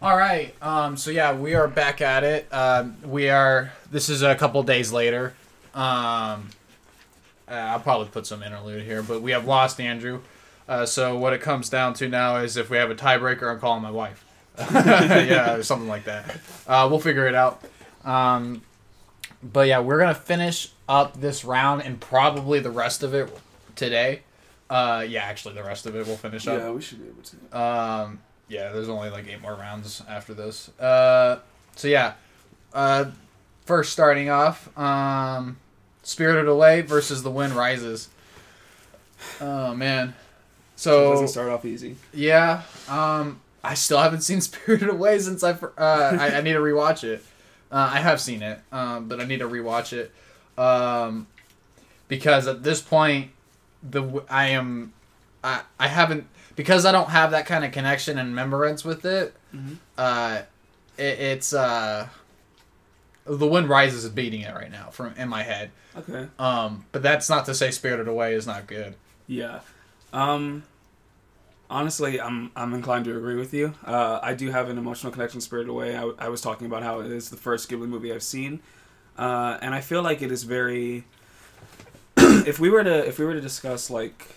All right. Um, so yeah, we are back at it. Um, we are. This is a couple days later. Um, uh, I'll probably put some interlude here, but we have lost Andrew. Uh, so what it comes down to now is if we have a tiebreaker, I'm calling my wife. yeah, something like that. Uh, we'll figure it out. Um, but yeah, we're gonna finish up this round and probably the rest of it today. Uh, yeah, actually, the rest of it we'll finish up. Yeah, we should be able to. Um, yeah, there's only like eight more rounds after this. Uh, so yeah, uh, first starting off, um, Spirited Away versus The Wind Rises. Oh man, it so doesn't start off easy. yeah, um, I still haven't seen Spirited Away since I uh, I, I need to rewatch it. Uh, I have seen it, um, but I need to rewatch it, um, because at this point, the I am, I I haven't because I don't have that kind of connection and remembrance with it. Mhm. Uh, it, it's uh, the Wind Rises is beating it right now from in my head. Okay. Um, but that's not to say Spirited Away is not good. Yeah. Um. Honestly, I'm I'm inclined to agree with you. Uh, I do have an emotional connection, to Spirited Away. I, I was talking about how it is the first Ghibli movie I've seen, uh, and I feel like it is very. if we were to if we were to discuss like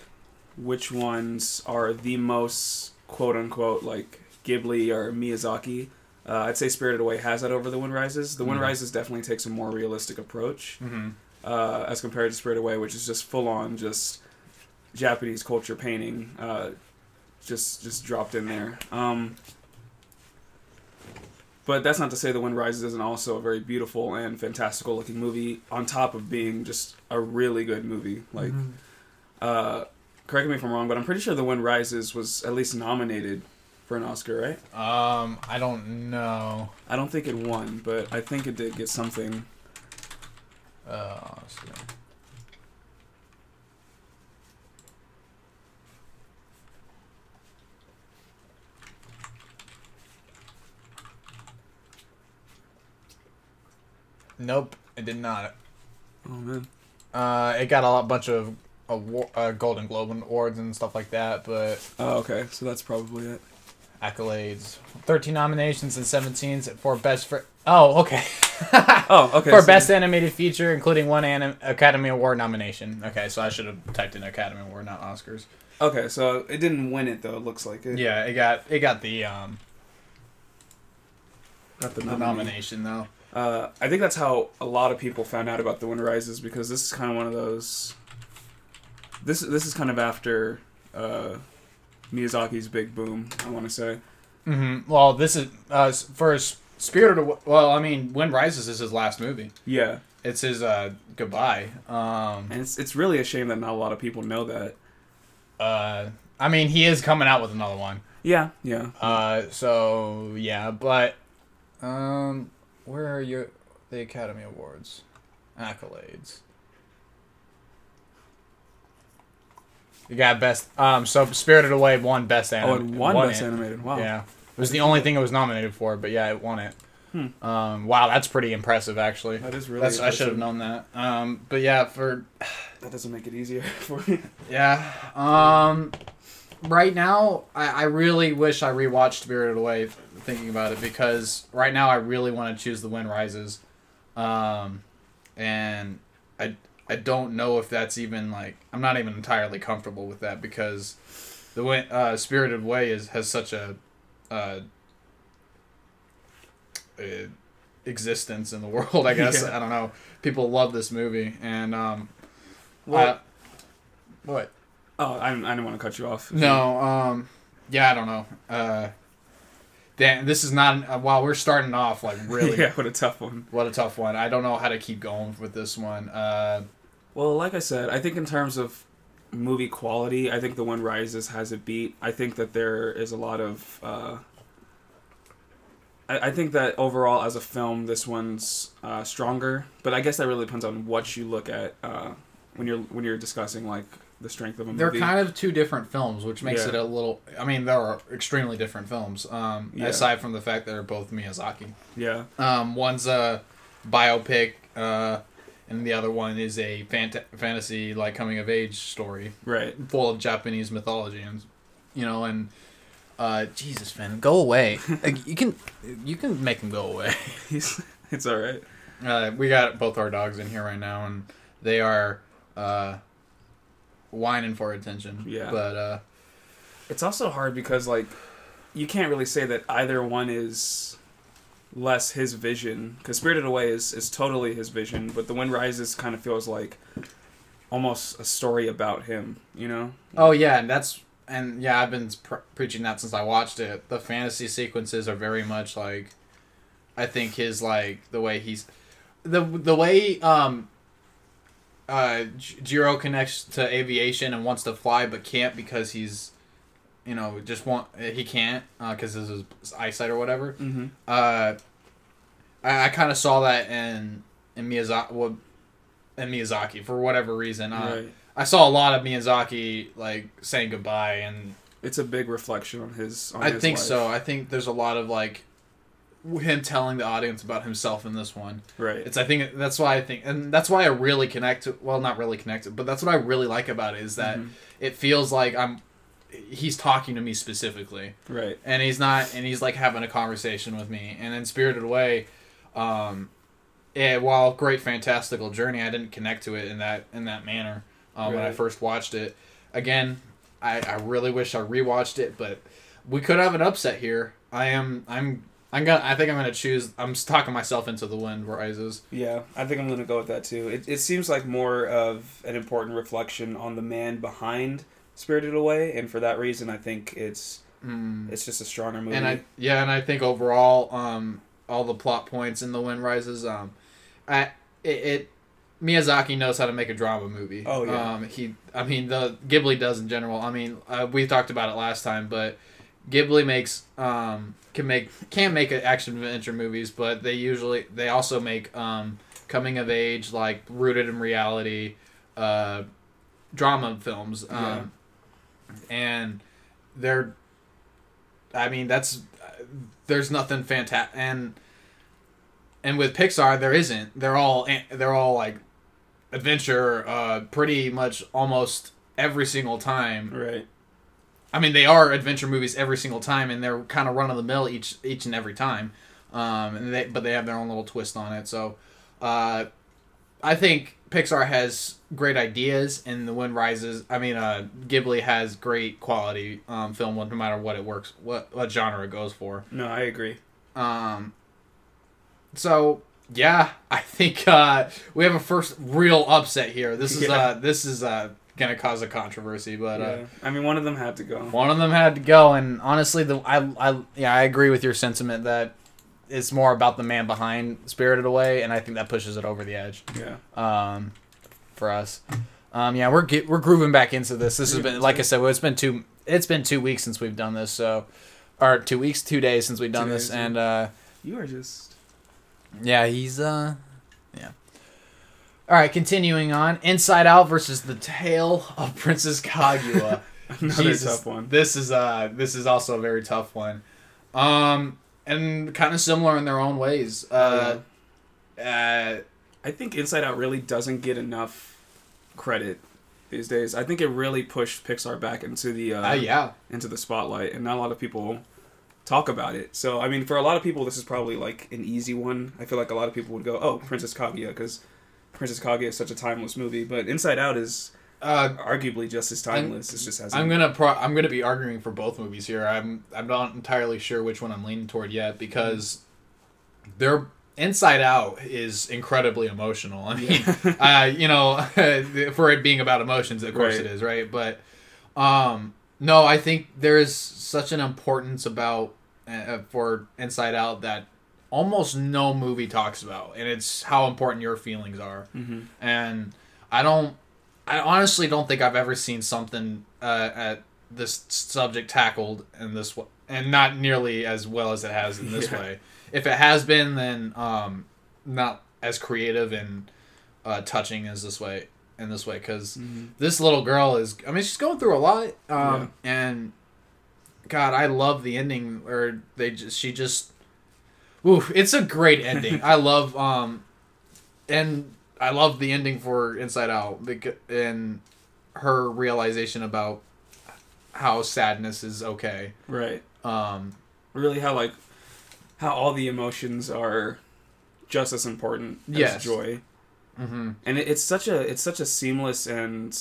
which ones are the most quote unquote like Ghibli or Miyazaki, uh, I'd say Spirited Away has that over The Wind Rises. The Wind Mhm. Rises definitely takes a more realistic approach Mm-hmm. uh, as compared to Spirit Away, which is just full on just Japanese culture painting, uh, just just dropped in there. Um, but that's not to say The Wind Rises isn't also a very beautiful and fantastical looking movie. On top of being just a really good movie, like uh, correct me if I'm wrong, but I'm pretty sure The Wind Rises was at least nominated for an Oscar, right? Um, I don't know. I don't think it won, but I think it did get something. Uh, let's. Nope, it did not. Oh man. Uh, it got a lot, bunch of award, uh, Golden Globe and awards and stuff like that, but Oh, okay, so that's probably it. accolades. Thirteen nominations and seventeen for best for. Oh, okay. Oh, okay. for so- best animated feature, including one anim- Academy Award nomination. Okay, so I should have typed in Academy Award, not Oscars. Okay, so it didn't win it though. It looks like it. Yeah, it got it got the um Got the, the nomination though. Uh, I think that's how a lot of people found out about The Wind Rises because this is kind of one of those. This this is kind of after uh, Miyazaki's big boom. I want to say. Mm-hmm. Well, this is uh s- for S- Spirited. Away- Well, I mean, Wind Rises is his last movie. Yeah, It's his uh goodbye. Um. and it's it's really a shame that not a lot of people know that. Uh. I mean, he is coming out with another one. Yeah, yeah. Uh. So yeah, but um, where are your the Academy Awards accolades? You got best. Um. So Spirited Away won best Oh, animated. and one best animated. Wow. Yeah. It was the only thing it was nominated for, but yeah, it won it. Hmm. Um, wow, that's pretty impressive, actually. That is really. That's I should have known that. Um, but yeah, for That doesn't make it easier for me. yeah, um, right now I, I really wish I rewatched Spirited Away, thinking about it because right now I really want to choose The Wind Rises, um, and I I don't know if that's even like I'm not even entirely comfortable with that because the Wind uh, Spirited Way is has such a uh, uh, existence in the world. I guess Yeah. I don't know. People love this movie, and um, uh, what? oh, I, I didn't want to cut you off. No, um, yeah, I don't know. Uh, damn, this is not. Uh, while we're starting off, like really, yeah, what a tough one. what a tough one. I don't know how to keep going with this one. Uh, Well, like I said, I think in terms of movie quality, I think The Wind Rises has a beat. I think that there is a lot of. Uh, I, I think that overall, as a film, this one's uh, stronger. But I guess that really depends on what you look at uh, when you're when you're discussing like the strength of a they're kind of two different films, which makes Yeah. it a little. I mean, they are extremely different films. Um, Yeah. aside from the fact that they're both Miyazaki. yeah, Um, one's a biopic, uh, and the other one is a fant- fantasy like coming of age story. right. full of Japanese mythology and you know and Uh, Jesus, man, go away. Like, you can you can make him go away. He's, it's all right. Uh, we got both our dogs in here right now, and they are uh, whining for attention. Yeah. But uh, It's also hard because like you can't really say that either one is less his vision because Spirited Away is is totally his vision, but The Wind Rises kind of feels like almost a story about him. You know? oh yeah, and that's and yeah, I've been pr- preaching that since I watched it. The fantasy sequences are very much like, I think his like the way he's, the the way um. Uh, Jiro connects to aviation and wants to fly but can't because he's, you know, just want he can't because of his eyesight or whatever. Mm-hmm. uh, I, I kind of saw that in in Miyazaki, well, in Miyazaki for whatever reason. Uh, right. I saw a lot of Miyazaki like saying goodbye, and It's a big reflection on his. On I his think life. so. I think there's a lot of like him telling the audience about himself in this one. Right. It's I think that's why I think, and that's why I really connect. To, well, not really connected, but that's what I really like about it is that Mhm. it feels like I'm. He's talking to me specifically. Right. and he's not and he's like having a conversation with me. And in spirited away um yeah, while great fantastical journey i didn't connect to it in that in that manner um, when i first watched it. Again I, I really wish i rewatched it but we could have an upset here. I am i'm i'm gonna i think i'm gonna choose i'm talking myself into the wind rises. Yeah, I think I'm gonna go with that too. It it seems like more of an important reflection on the man behind Spirited Away, and for that reason, I think it's mm. it's just a stronger movie. and I yeah, and I think overall, um, all the plot points in The Wind Rises, um, I it, it Miyazaki knows how to make a drama movie. Oh, yeah. Um, he, I mean, the Ghibli does in general. I mean, uh, we talked about it last time, but Ghibli makes um can make can make action adventure movies, but they usually they also make um coming of age like rooted in reality, uh, drama films. Um, Yeah. And they're I mean, that's there's nothing fantastic, and and with Pixar there isn't. They're all they're all like adventure, uh, pretty much almost every single time. right. I mean, they are adventure movies every single time, and they're kind of run of the mill each each and every time. Um, and they but they have their own little twist on it. So, uh, I think Pixar has great ideas, and The Wind Rises. I mean, uh, Ghibli has great quality um, film, no matter what it works, what what genre it goes for. No, I agree. Um, so yeah, I think uh, we have a first real upset here. This is Yeah. uh, this is uh, gonna cause a controversy, but. Uh. I mean, one of them had to go. one of them had to go, and honestly, the I, I yeah I agree with your sentiment that it's more about the man behind Spirited Away, and I think that pushes it over the edge. Yeah. Um, for us, um, yeah, we're get, we're grooving back into this. This has been like I said, well, it's been two it's been two weeks since we've done this, so or two weeks, two days since we've done Two this, days, and uh, You are just. yeah, he's uh, yeah. All right, continuing on. Inside Out versus the Tale of Princess Kaguya. Another Jesus, tough one. This is uh this is also a very tough one. Um and kind of similar in their own ways. Uh uh I think Inside Out really doesn't get enough credit these days. I think it really pushed Pixar back into the uh, uh, yeah. into the spotlight, and not a lot of people talk about it. So, I mean, for a lot of people, this is probably like an easy one. I feel like a lot of people would go, "Oh, Princess Kaguya," because Princess Kaguya is such a timeless movie. But Inside Out is Uh arguably just as timeless. It's just hasn't. I'm gonna pro- I'm gonna be arguing for both movies here. I'm I'm not entirely sure which one I'm leaning toward yet because they're Inside Out is incredibly emotional. I mean, uh, you know, for it being about emotions, of course Right. it is, right? But um, no, I think there is such an importance about uh, for Inside Out that almost no movie talks about, and it's how important your feelings are. Mhm. And I don't, I honestly don't think I've ever seen something uh, at this subject tackled in this way, and not nearly as well as it has in this Yeah. way. If it has been, then um, not as creative and uh, touching as this way in this way because Mhm. this little girl is i mean she's going through a lot um and god i love the ending where they just she just ooh it's a great ending i love um and i love the ending for inside out and her realization about how sadness is okay. Right. Um, Really, how like how all the emotions are just as important as Yes. joy, mhm. and it, it's such a it's such a seamless and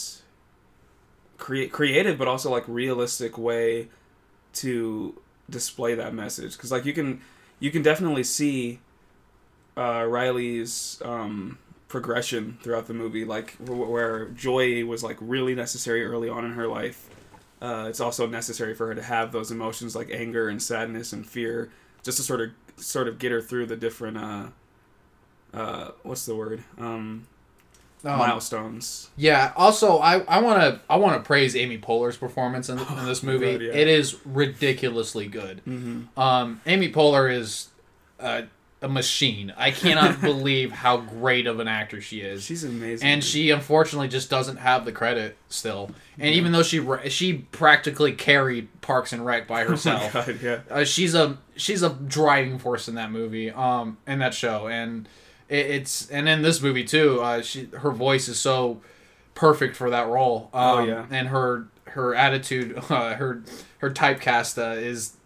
create creative, but also like realistic way to display that message. Because like you can you can definitely see uh, Riley's um, progression throughout the movie, like where joy was like really necessary early on in her life. Uh, it's also necessary for her to have those emotions like anger and sadness and fear, just to sort of sort of get her through the different uh, uh, what's the word um, Um, milestones. Yeah. Also, I I want to I want to praise Amy Poehler's performance in, in this movie. God, yeah. It is ridiculously good. Mm-hmm. Um, Amy Poehler is uh, a machine. I cannot believe how great of an actor she is. She's amazing, and she unfortunately just doesn't have the credit still. And even though she she practically carried Parks and Rec by Oh herself, God, yeah. uh, she's a she's a driving force in that movie, um, in that show, and it, it's and in this movie too. Uh, she her voice is so perfect for that role. Um, Oh, yeah. and her her attitude, uh, her her typecast uh, is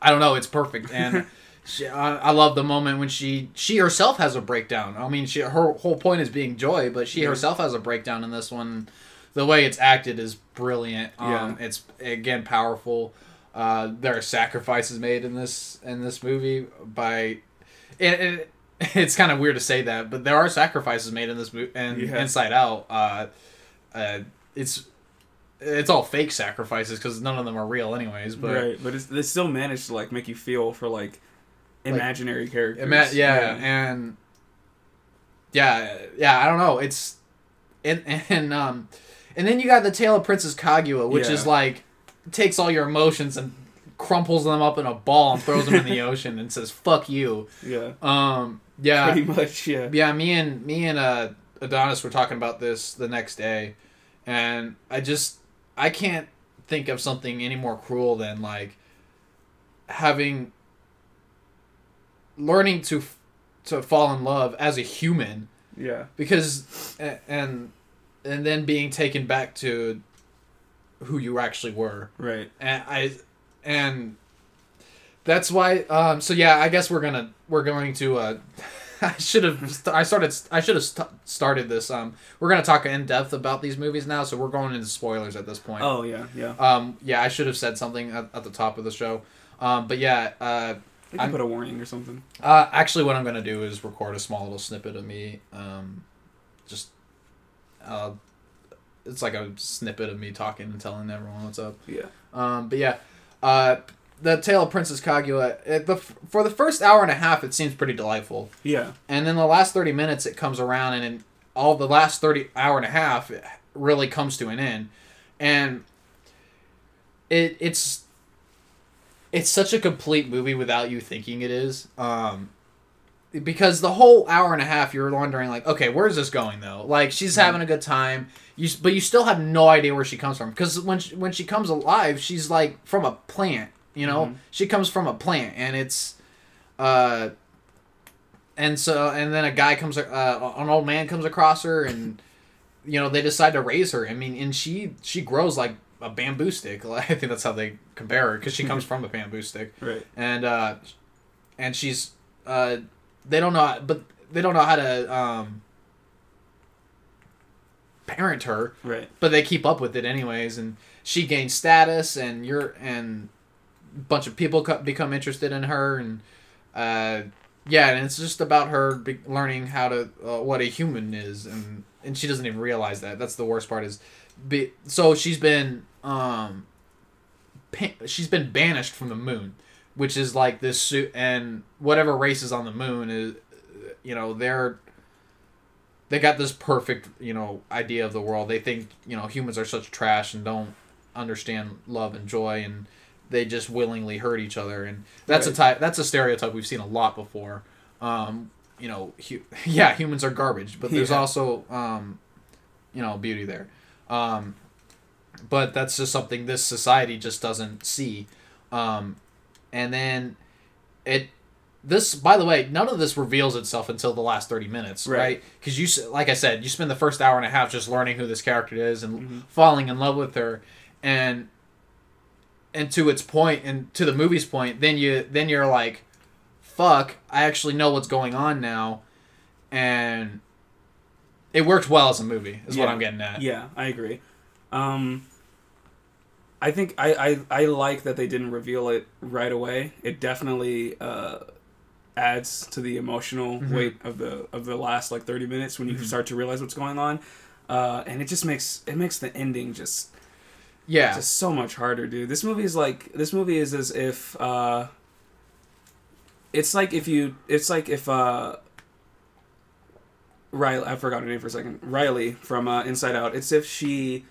I don't know, it's perfect, and she, I, I love the moment when she she herself has a breakdown. I mean, she her whole point is being joy, but she Yeah. herself has a breakdown in this one. The way it's acted is brilliant. Um, Yeah. it's again powerful. Uh, there are sacrifices made in this in this movie by it. it it's kind of weird to say that, but there are sacrifices made in this movie and Yeah. Inside Out. Uh, uh, it's it's all fake sacrifices because none of them are real, anyways. But right, but it's, they still managed to like make you feel for like imaginary characters. Ima- yeah, and yeah, yeah. I don't know. It's and and um, and then you got the tale of Princess Kaguya, which Yeah. is like takes all your emotions and crumples them up in a ball and throws them in the ocean and says "fuck you." yeah, Um, yeah, pretty much. Yeah, yeah. Me and me and uh, Adonis were talking about this the next day, and I just I can't think of something any more cruel than like having learning to to fall in love as a human. Yeah, because and and then being taken back to who you actually were. Right. and I and that's why um so yeah I guess we're gonna we're going to uh I should have st- I started I should have st- started this um we're gonna talk in depth about these movies now so we're going into spoilers at this point. Oh yeah, yeah. um yeah I should have said something at, at the top of the show. Um but yeah uh You can I'm- put a warning or something. uh, actually, what I'm gonna do is record a small little snippet of me. Um, just, uh, it's like a snippet of me talking and telling everyone what's up. Yeah, Um, but yeah, uh, the tale of Princess Kaguya. It, the for the first hour and a half, it seems pretty delightful, yeah, and then the last thirty minutes, it comes around, and in all the last thirty hour and a half, it really comes to an end, and it it's it's such a complete movie without you thinking it is. Um, because the whole hour and a half you're wondering like, okay, where's this going though? Like she's having a good time, you but you still have no idea where she comes from because when she, when she comes alive, she's like from a plant. You know, Mhm. she comes from a plant, and it's, uh, and so and then a guy comes, uh, an old man comes across her, and you know they decide to raise her. I mean, and she she grows like a bamboo stick. I think that's how they compare her because she comes from a bamboo stick right. and uh and she's uh they don't know but they don't know how to um parent her Right. but they keep up with it anyways and she gains status and you're and a bunch of people become interested in her and uh yeah and it's just about her learning how to uh, what a human is and and she doesn't even realize that that's the worst part is be, so she's been um pa- she's been banished from the moon which is like this suit and whatever race is on the moon is you know they're they got this perfect you know idea of the world. They think you know humans are such trash and don't understand love and joy and they just willingly hurt each other and that's a type that's a stereotype we've seen a lot before. Um you know hu- yeah humans are garbage but there's Yeah. also um you know beauty there um but that's just something this society just doesn't see um and then it this by the way none of this reveals itself until the last 30 minutes Right. right because you like i said you spend the first hour and a half just learning who this character is and Mhm. falling in love with her and and to its point and to the movie's point then you then you're like fuck i actually know what's going on now and it worked well as a movie is what i'm getting at Yeah, I agree. Um, I think I, I, I like that they didn't reveal it right away. It definitely uh, adds to the emotional Mm-hmm. weight of the of the last like thirty minutes when you start to realize what's going on, uh, and it just makes it makes the ending just yeah just so much harder, dude. This movie is like this movie is as if uh, it's like if you it's like if uh, Riley I forgot her name for a second Riley from uh, Inside Out. It's if she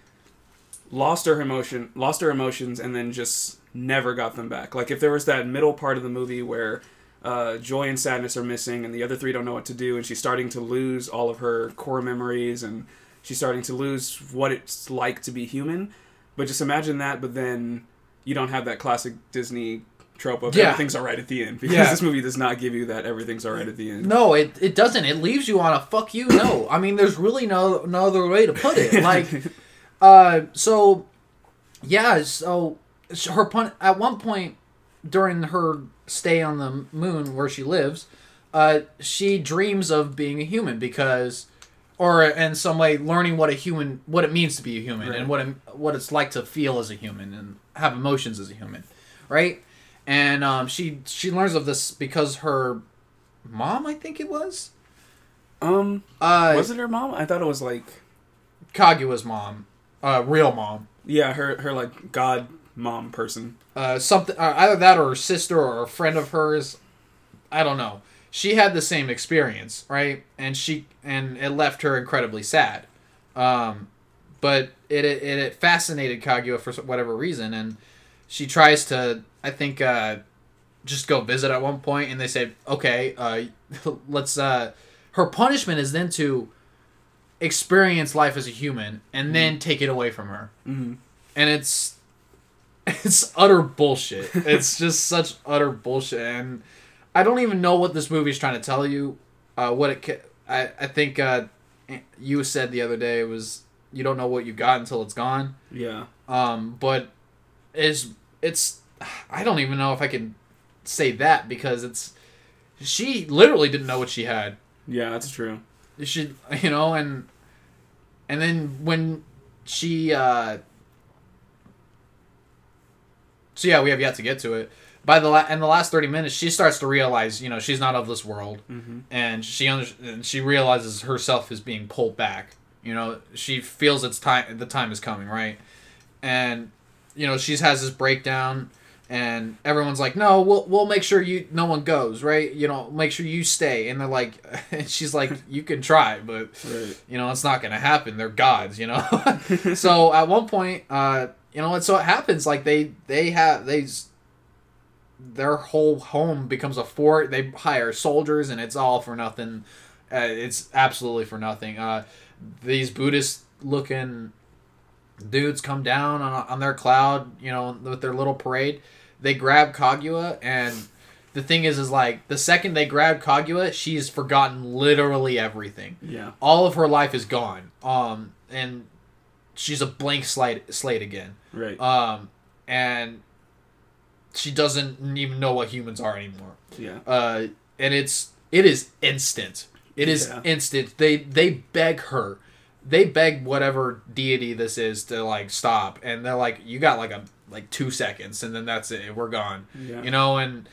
lost her emotion, lost her emotions, and then just never got them back. Like if there was that middle part of the movie where. Uh, joy and sadness are missing, and the other three don't know what to do, and she's starting to lose all of her core memories, and she's starting to lose what it's like to be human. But just imagine that, but then you don't have that classic Disney trope of Yeah. everything's all right at the end because Yeah. this movie does not give you that everything's all right at the end. no it, it doesn't it leaves you on a fuck you no i mean there's really no no other way to put it like uh so yeah so her pun at one point during her stay on the moon where she lives uh she dreams of being a human because or in some way learning what a human what it means to be a human Right. and what it, what it's like to feel as a human and have emotions as a human right and um, she she learns of this because her mom i think it was? Um, uh was it her mom? I thought it was like kaguya's mom. Uh real mom. yeah, her her like god mom person. uh, something uh, either that or her sister or a friend of hers. I don't know. She had the same experience right? And she and it left her incredibly sad. Um, but it, it it fascinated kaguya for whatever reason. And she tries to i think uh, just go visit at one point and they say okay uh, let's uh, her punishment is then to experience life as a human and then take it away from her Mm-hmm. and it's it's utter bullshit. it's just such utter bullshit, and I don't even know what this movie is trying to tell you. Uh, what it, ca- I I think uh, you said the other day was you don't know what you got until it's gone. Yeah, Um, but is it's I don't even know if I can say that because it's she literally didn't know what she had. Yeah, that's true. she you know and and then when she uh so yeah we have yet to get to it. By the la- in the last 30 minutes she starts to realize you know she's not of this world. Mm-hmm. and she under- and she realizes herself is being pulled back. You know she feels it's time the time is coming right? And you know she has this breakdown and everyone's like no we'll we'll make sure you no one goes right? You know make sure you stay. And they're like and she's like you can try but Right. you know it's not gonna happen. They're gods you know? So at one point uh you know and so it happens like they they have they their whole home becomes a fort. They hire soldiers and it's all for nothing. Uh, it's absolutely for nothing. Uh these buddhist looking dudes come down on, on their cloud you know with their little parade they grab kaguya and the thing is is like the second they grab kaguya she's forgotten literally everything Yeah. all of her life is gone um and she's a blank slate slate again Right. um and she doesn't even know what humans are anymore yeah. uh and it's it is instant it is Yeah. instant they they beg her they beg whatever deity this is to like stop and they're like you got like a like two seconds and then that's it we're gone Yeah. you know and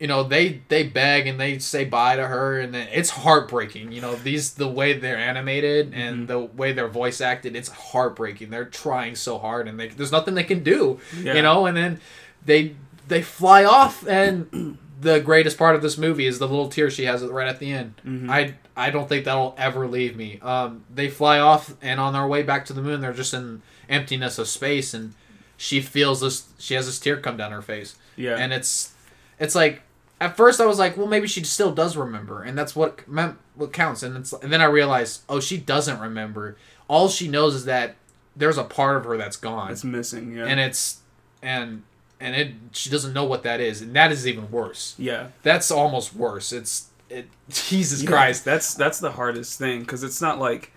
you know they they beg and they say bye to her and then it's heartbreaking you know these the way they're animated and Mhm. the way they're voice acted it's heartbreaking they're trying so hard and they, there's nothing they can do Yeah. you know and then they they fly off and the greatest part of this movie is the little tear she has right at the end Mhm. i i don't think that'll ever leave me um they fly off and on their way back to the moon they're just in emptiness of space and she feels this she has this tear come down her face Yeah. and it's it's like at first I was like, well, maybe she still does remember, and that's what meant what counts. And it's and then I realized, oh, she doesn't remember. All she knows is that there's a part of her that's gone, it's missing. Yeah. and it's and and it she doesn't know what that is, and that is even worse. yeah. That's almost worse. It's it. Jesus Yeah, Christ. That's that's the hardest thing because it's not like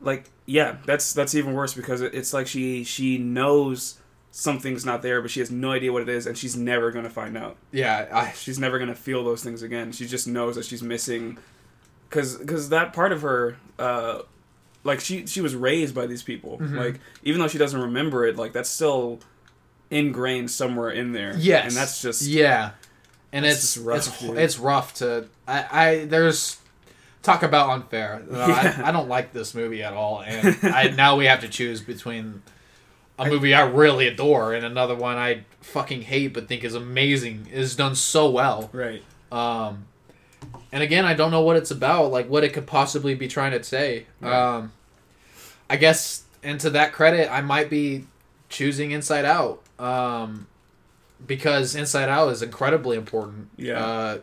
like yeah, that's that's even worse because it, it's like she she knows something's not there, but she has no idea what it is, and she's never gonna find out. Yeah, I, She's never gonna feel those things again. She just knows that she's missing, because because that part of her, uh, like she she was raised by these people. Mhm. Like even though she doesn't remember it, like that's still ingrained somewhere in there. yes, and that's just yeah, and that's it's rough, it's it's rough to I I there's talk about unfair. Uh, Yeah. I, I don't like this movie at all, and I now we have to choose between a movie I really adore and another one I fucking hate but think is amazing is done so well. right. Um, and again, I don't know what it's about, like what it could possibly be trying to say. Right. Um, I guess, and to that credit, I might be choosing Inside Out, um, because Inside Out is incredibly important, Yeah. uh,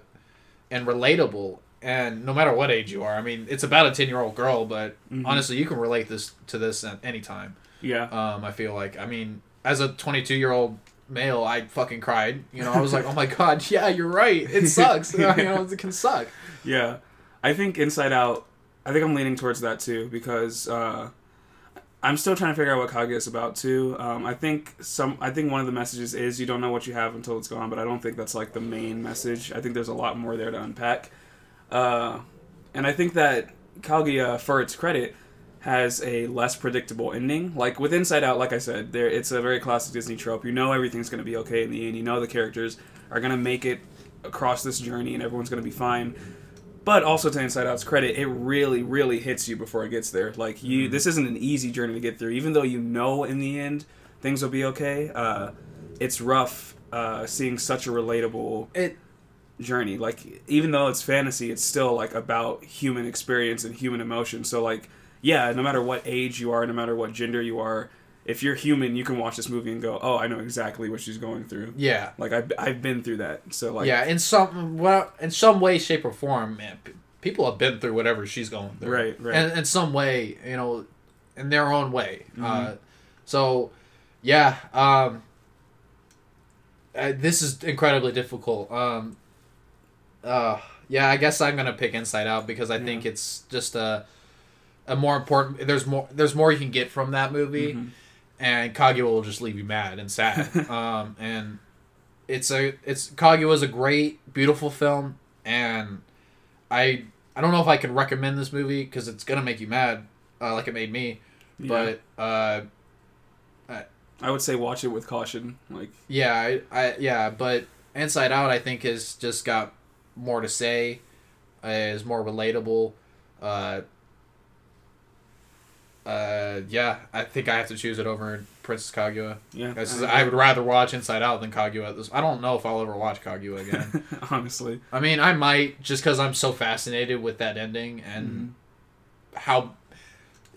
and relatable. And no matter what age you are, I mean, it's about a ten-year-old girl, but Mhm. honestly, you can relate this to this at any time. Yeah. Um, I feel like, I mean, as a 22 year old male, I fucking cried. You know, I was like, oh my god, yeah, you're right. It sucks. you know, it can suck. Yeah, I think Inside Out. I think I'm leaning towards that too because uh, I'm still trying to figure out what Kaguya is about too. Um, I think some. I think one of the messages is you don't know what you have until it's gone, but I don't think that's like the main message. I think there's a lot more there to unpack. Uh, and I think that Kaguya, for its credit, has a less predictable ending. Like with Inside Out, like I said, there it's a very classic Disney trope. You know everything's going to be okay in the end. You know the characters are going to make it across this journey, and everyone's going to be fine. But also to Inside Out's credit, it really, really hits you before it gets there. Like you, this isn't an easy journey to get through. Even though you know in the end things will be okay, uh, it's rough uh, seeing such a relatable It journey. Like even though it's fantasy, it's still like about human experience and human emotion. So like yeah, no matter what age you are, no matter what gender you are, if you're human, you can watch this movie and go, "Oh, I know exactly what she's going through." yeah. Like I've, I've been through that. So like yeah, in some well, in some way, shape, or form, man, p- people have been through whatever she's going through. Right, right. And in some way, you know, in their own way. Mm-hmm. Uh, so, yeah, um, uh, this is incredibly difficult. Um, uh, yeah, I guess I'm gonna pick Inside Out because I think it's just a a more important. There's more. There's more you can get from that movie, Mhm. And Kaguya will just leave you mad and sad. um, and it's a it's Kaguya is a great, beautiful film, and I I don't know if I could recommend this movie because it's gonna make you mad, uh, like it made me. Yeah. But uh, I would say watch it with caution. Like yeah, I, I yeah, but Inside Out I think has just got more to say, uh, is more relatable. Uh, uh, yeah, I think I have to choose it over Princess Kaguya. yeah, This is- I- would rather watch Inside Out than Kaguya. This I don't know if I'll ever watch Kaguya again. honestly. I mean, I might just because I'm so fascinated with that ending and Mm-hmm. how.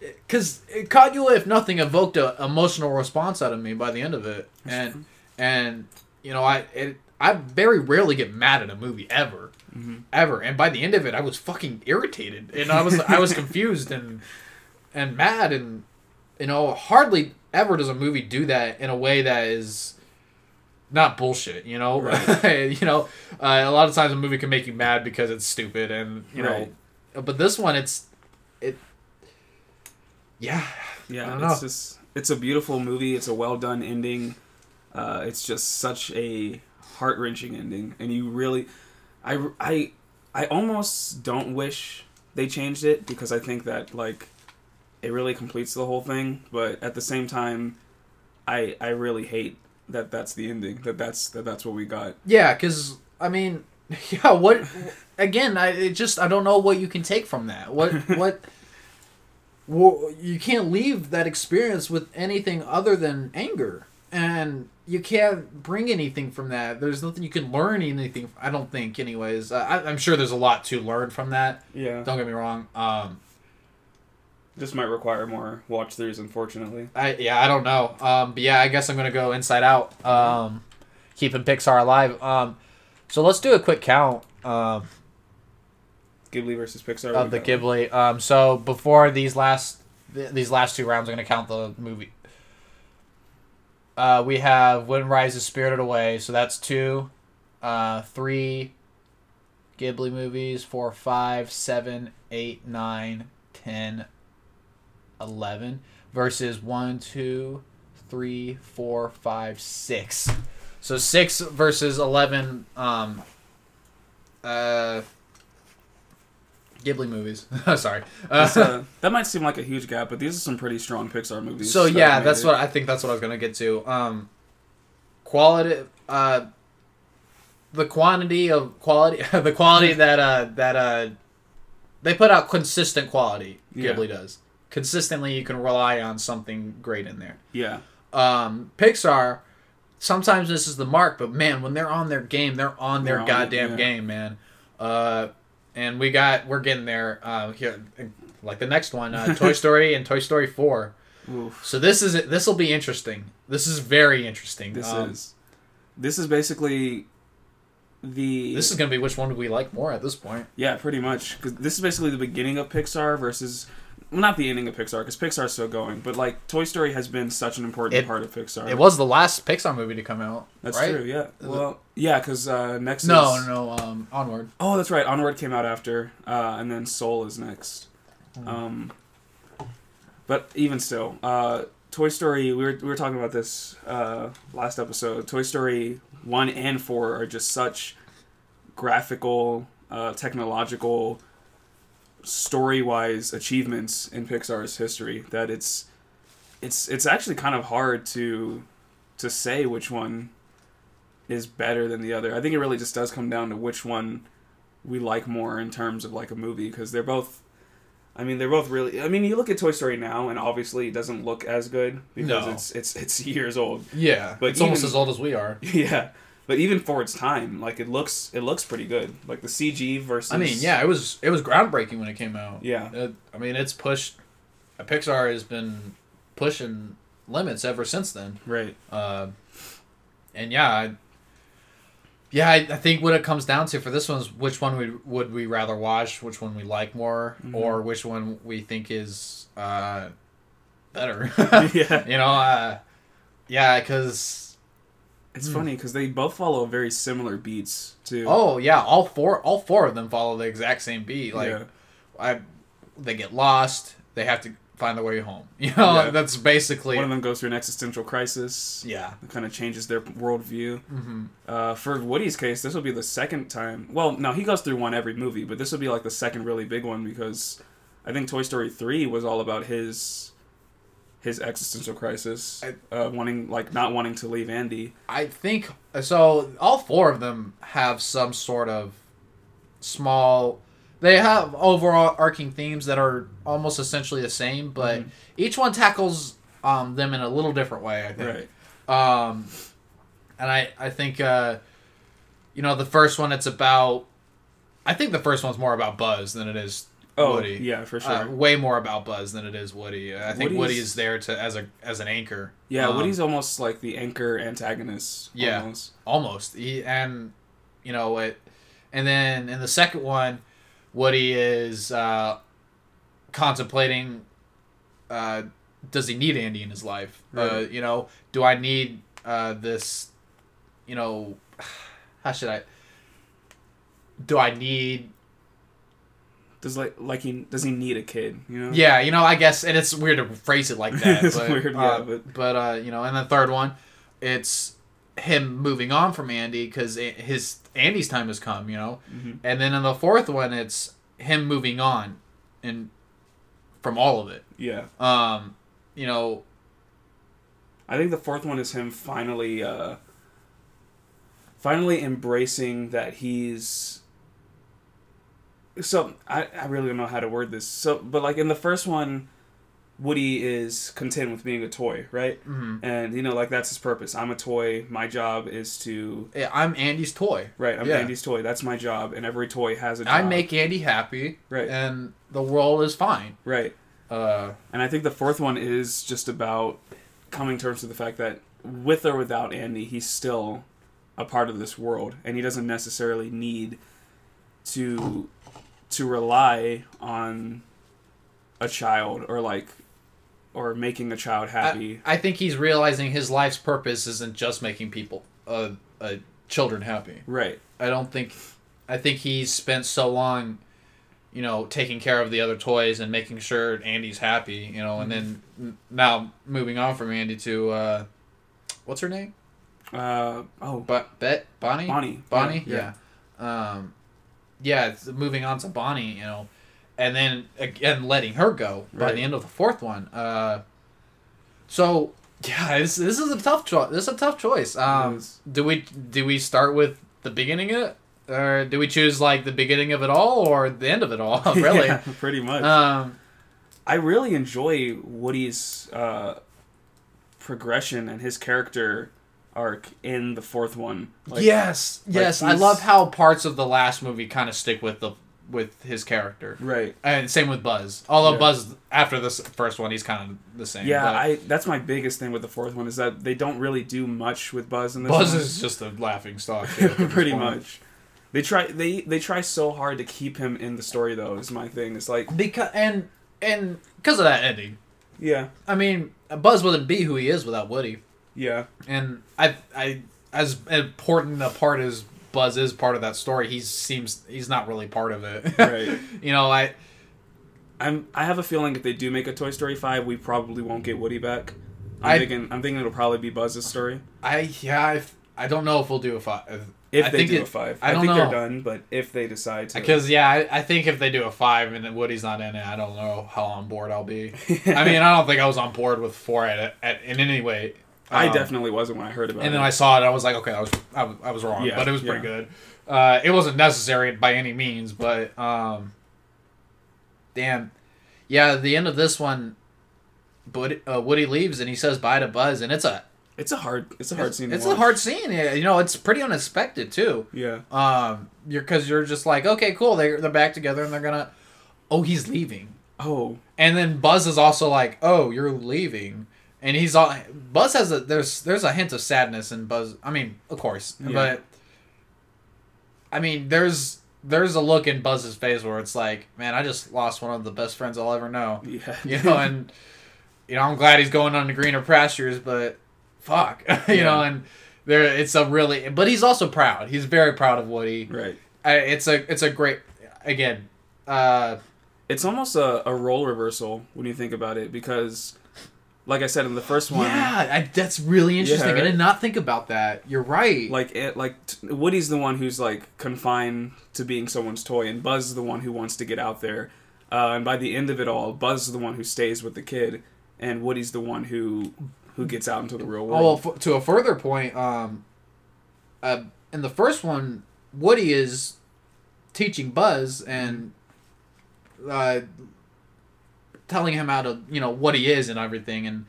Because Kaguya, if nothing, evoked an emotional response out of me by the end of it, and and you know I it, I very rarely get mad at a movie ever, Mhm. ever, and by the end of it, I was fucking irritated and I was I was confused and and mad and you know hardly ever does a movie do that in a way that is not bullshit you know Right. you know uh, a lot of times a movie can make you mad because it's stupid and you Right. know but this one it's it yeah Yeah, it's just it's a beautiful movie. It's a well done ending. Uh, it's just such a heart wrenching ending, and you really, I, I, I almost don't wish they changed it because I think that like it really completes the whole thing. But at the same time, I I really hate that that's the ending. That that's that that's what we got. yeah because i mean yeah what again i it just i don't know what you can take from that what what well, you can't leave that experience with anything other than anger and you can't bring anything from that there's nothing you can learn anything i don't think anyways I, i'm sure there's a lot to learn from that Yeah, don't get me wrong um this might require more watch throughs, unfortunately. I yeah, I don't know. Um, but yeah, I guess I'm gonna go Inside Out. Um, keeping Pixar alive. Um, so let's do a quick count. Um, Ghibli versus Pixar. of the Ghibli. Um, so before these last th- these last two rounds, I'm gonna count the movie. Uh, we have Wind Rises, Spirited Away. So that's two, uh, three Ghibli movies. Four, five, seven, eight, nine, ten, eleven versus one, two, three, four, five, six. So six versus eleven. Um, uh, Ghibli movies. Sorry. Uh, uh, that might seem like a huge gap, but these are some pretty strong Pixar movies. so that yeah, that's what I think. That's what I was gonna get to. Um, quality. Uh, the quantity of quality. the quality that uh that uh, they put out consistent quality. Yeah. Ghibli does consistently. You can rely on something great in there. Yeah, Um, Pixar. Sometimes this is the mark, but man, when they're on their game, they're on their They're on it, goddamn yeah. game, man. Uh, and we got we're getting there. Uh, here, like the next one, uh, Toy Story and Toy Story Four. Oof. So this is this will be interesting. This is very interesting. This Um, is this is basically the this is gonna be which one do we like more at this point? yeah, pretty much because this is basically the beginning of Pixar versus well, not the ending of Pixar because Pixar's still going, but like Toy Story has been such an important It- part of Pixar. It was the last Pixar movie to come out. That's right? true. Yeah. Well, yeah, because uh, next No, is no, um, onward. oh, that's right. Onward came out after, uh, and then Soul is next. Hmm. Um, but even still, uh, Toy Story. We were we were talking about this uh, last episode. Toy Story one and four are just such graphical, uh, technological, story wise achievements in Pixar's history that it's it's it's actually kind of hard to to say which one is better than the other. I think it really just does come down to which one we like more in terms of like a movie because they're both I mean they're both really I mean you look at Toy Story now and obviously it doesn't look as good because No. it's it's it's years old. Yeah, But it's almost as old as we are. yeah. But even for its time, like it looks it looks pretty good. Like the CG versus I mean, yeah, it was it was groundbreaking when it came out. Yeah. It- I mean, it's pushed. Pixar has been pushing limits ever since then. Right. Uh, and yeah, I, yeah, I, I think what it comes down to for this one is which one we would we rather watch, which one we like more, Mhm. or which one we think is uh, better. yeah. you know, uh, yeah, because It's Hmm. funny because they both follow very similar beats too. oh yeah, all four all four of them follow the exact same beat. Like yeah. I, they get lost. They have to find their way home. You know, Yeah. that's basically One of them goes through an existential crisis. yeah. It kind of changes their worldview. hmm Uh, for Woody's case, this will be the second time. Well, no, he goes through one every movie, but this will be like the second really big one because I think Toy Story three was all about his his existential crisis, I- uh, wanting like not wanting to leave Andy. I think so. All four of them have some sort of small. They have overall arcing themes that are almost essentially the same, but Mhm. each one tackles um, them in a little different way. I think. Right. Um, and I I think uh, you know the first one it's about. I think the first one's more about Buzz than it is Oh, Woody. yeah, for sure. Uh, way more about Buzz than it is Woody. I think Woody's- Woody is there to as a as an anchor. yeah, Um, Woody's almost like the anchor antagonist. Yeah. almost. almost. He, and you know it, and then in the second one, Woody is uh, contemplating. Uh, does he need Andy in his life? Uh, Right. you know, do I need uh, this? You know, how should I? Do I need? Does like like he does he need a kid? You know. Yeah, you know, I guess, and it's weird to phrase it like that. It's but, weird, yeah, uh, but- but uh, you know, and the third one, it's him moving on from Andy because his Andy's time has come. You know, Mhm. and then in the fourth one, it's him moving on, and from all of it. Yeah. Um, you know, I think the fourth one is him finally uh finally embracing that he's so I, I really don't know how to word this. So but like in the first one Woody is content with being a toy, right? mhm. And you know like that's his purpose. I'm a toy. My job is to Yeah, I'm Andy's toy. right, I'm Yeah. Andy's toy. That's my job and every toy has a job. I make Andy happy, Right. and the world is fine. right. Uh, And I think the fourth one is just about coming to terms with the fact that with or without Andy, he's still a part of this world, and he doesn't necessarily need to to rely on a child or like or making a child happy. I, I think he's realizing his life's purpose isn't just making people, uh, uh, children happy. right. I don't think. I think he's spent so long, you know, taking care of the other toys and making sure Andy's happy, you know, and then now moving on from Andy to uh, what's her name? Uh, oh, But Bet Bonnie. Bonnie. Bonnie. Yeah, Yeah. Um, yeah. It's moving on to Bonnie, you know, and then again letting her go by Right. the end of the fourth one. Uh, so yeah, this this is a tough choice. This is a tough choice. Um, do we do we start with the beginning of it, or do we choose like the beginning of it all or the end of it all? really. Yeah, pretty much. Um, I really enjoy Woody's uh, progression and his character arc in the fourth one. Like, yes, like yes. I love how parts of the last movie kind of stick with the with his character. Right. And same with Buzz. Although Yeah. Buzz after this first one, he's kind of the same. Yeah, but I that's my biggest thing with the fourth one is that they don't really do much with Buzz in this Buzz one. is just a laughing stock. dude, at this pretty much. They try they they try so hard to keep him in the story though. Is my thing. It's like because and and because of that ending. yeah I mean, Buzz wouldn't be who he is without Woody. Yeah And I I as important a part as Buzz is part of that story, he seems he's not really part of it. Right. you know, I I'm I have a feeling if they do make a Toy Story five, we probably won't get Woody back. I'm I- thinking I'm thinking it'll probably be Buzz's story. I yeah I, I don't know if we'll do a five. If I they think do it- a five, I don't think know. they're done. But if they decide to, Because yeah, I, I think if they do a five and then Woody's not in it, I don't know how on board I'll be. I mean, I don't think I was on board with four at, at in any way. I Um, definitely wasn't when I heard about And it. And then I saw it, I was like, okay, I was I was, I was wrong, Yeah, but it was pretty yeah. good. Uh, it wasn't necessary by any means, but um, damn, yeah. The end of this one, but uh, Woody leaves and he says bye to Buzz, and it's a it's a hard it's a hard it's, scene. To it's watch. a hard scene. Yeah, You know, it's pretty unexpected too. Yeah, Um, you're because you're just like, okay, cool. They they're back together and they're gonna. Oh, he's leaving. Oh, And then Buzz is also like, "Oh, you're leaving," and he's all. Buzz has a there's there's a hint of sadness in Buzz. I mean, of course, Yeah. but I mean, there's there's a look in Buzz's face where it's like, "Man, I just lost one of the best friends I'll ever know." yeah. You know, and you know, I'm glad he's going on to greener pastures, but fuck, you Yeah. know, and there it's a really, but he's also proud. He's very proud of Woody. right. I, it's a it's a great again. Uh, It's almost a, a role reversal when you think about it because, like I said in the first one, Yeah, I, that's really interesting. Yeah, I did not think about that. You're right. like it like t- Woody's the one who's like confined to being someone's toy, and Buzz is the one who wants to get out there. Uh, and by the end of it all, Buzz is the one who stays with the kid, and Woody's the one who who gets out into the real oh, well, f- to a further point, um, uh, in the first one, Woody is teaching Buzz and uh, telling him how to, you know, what he is and everything, and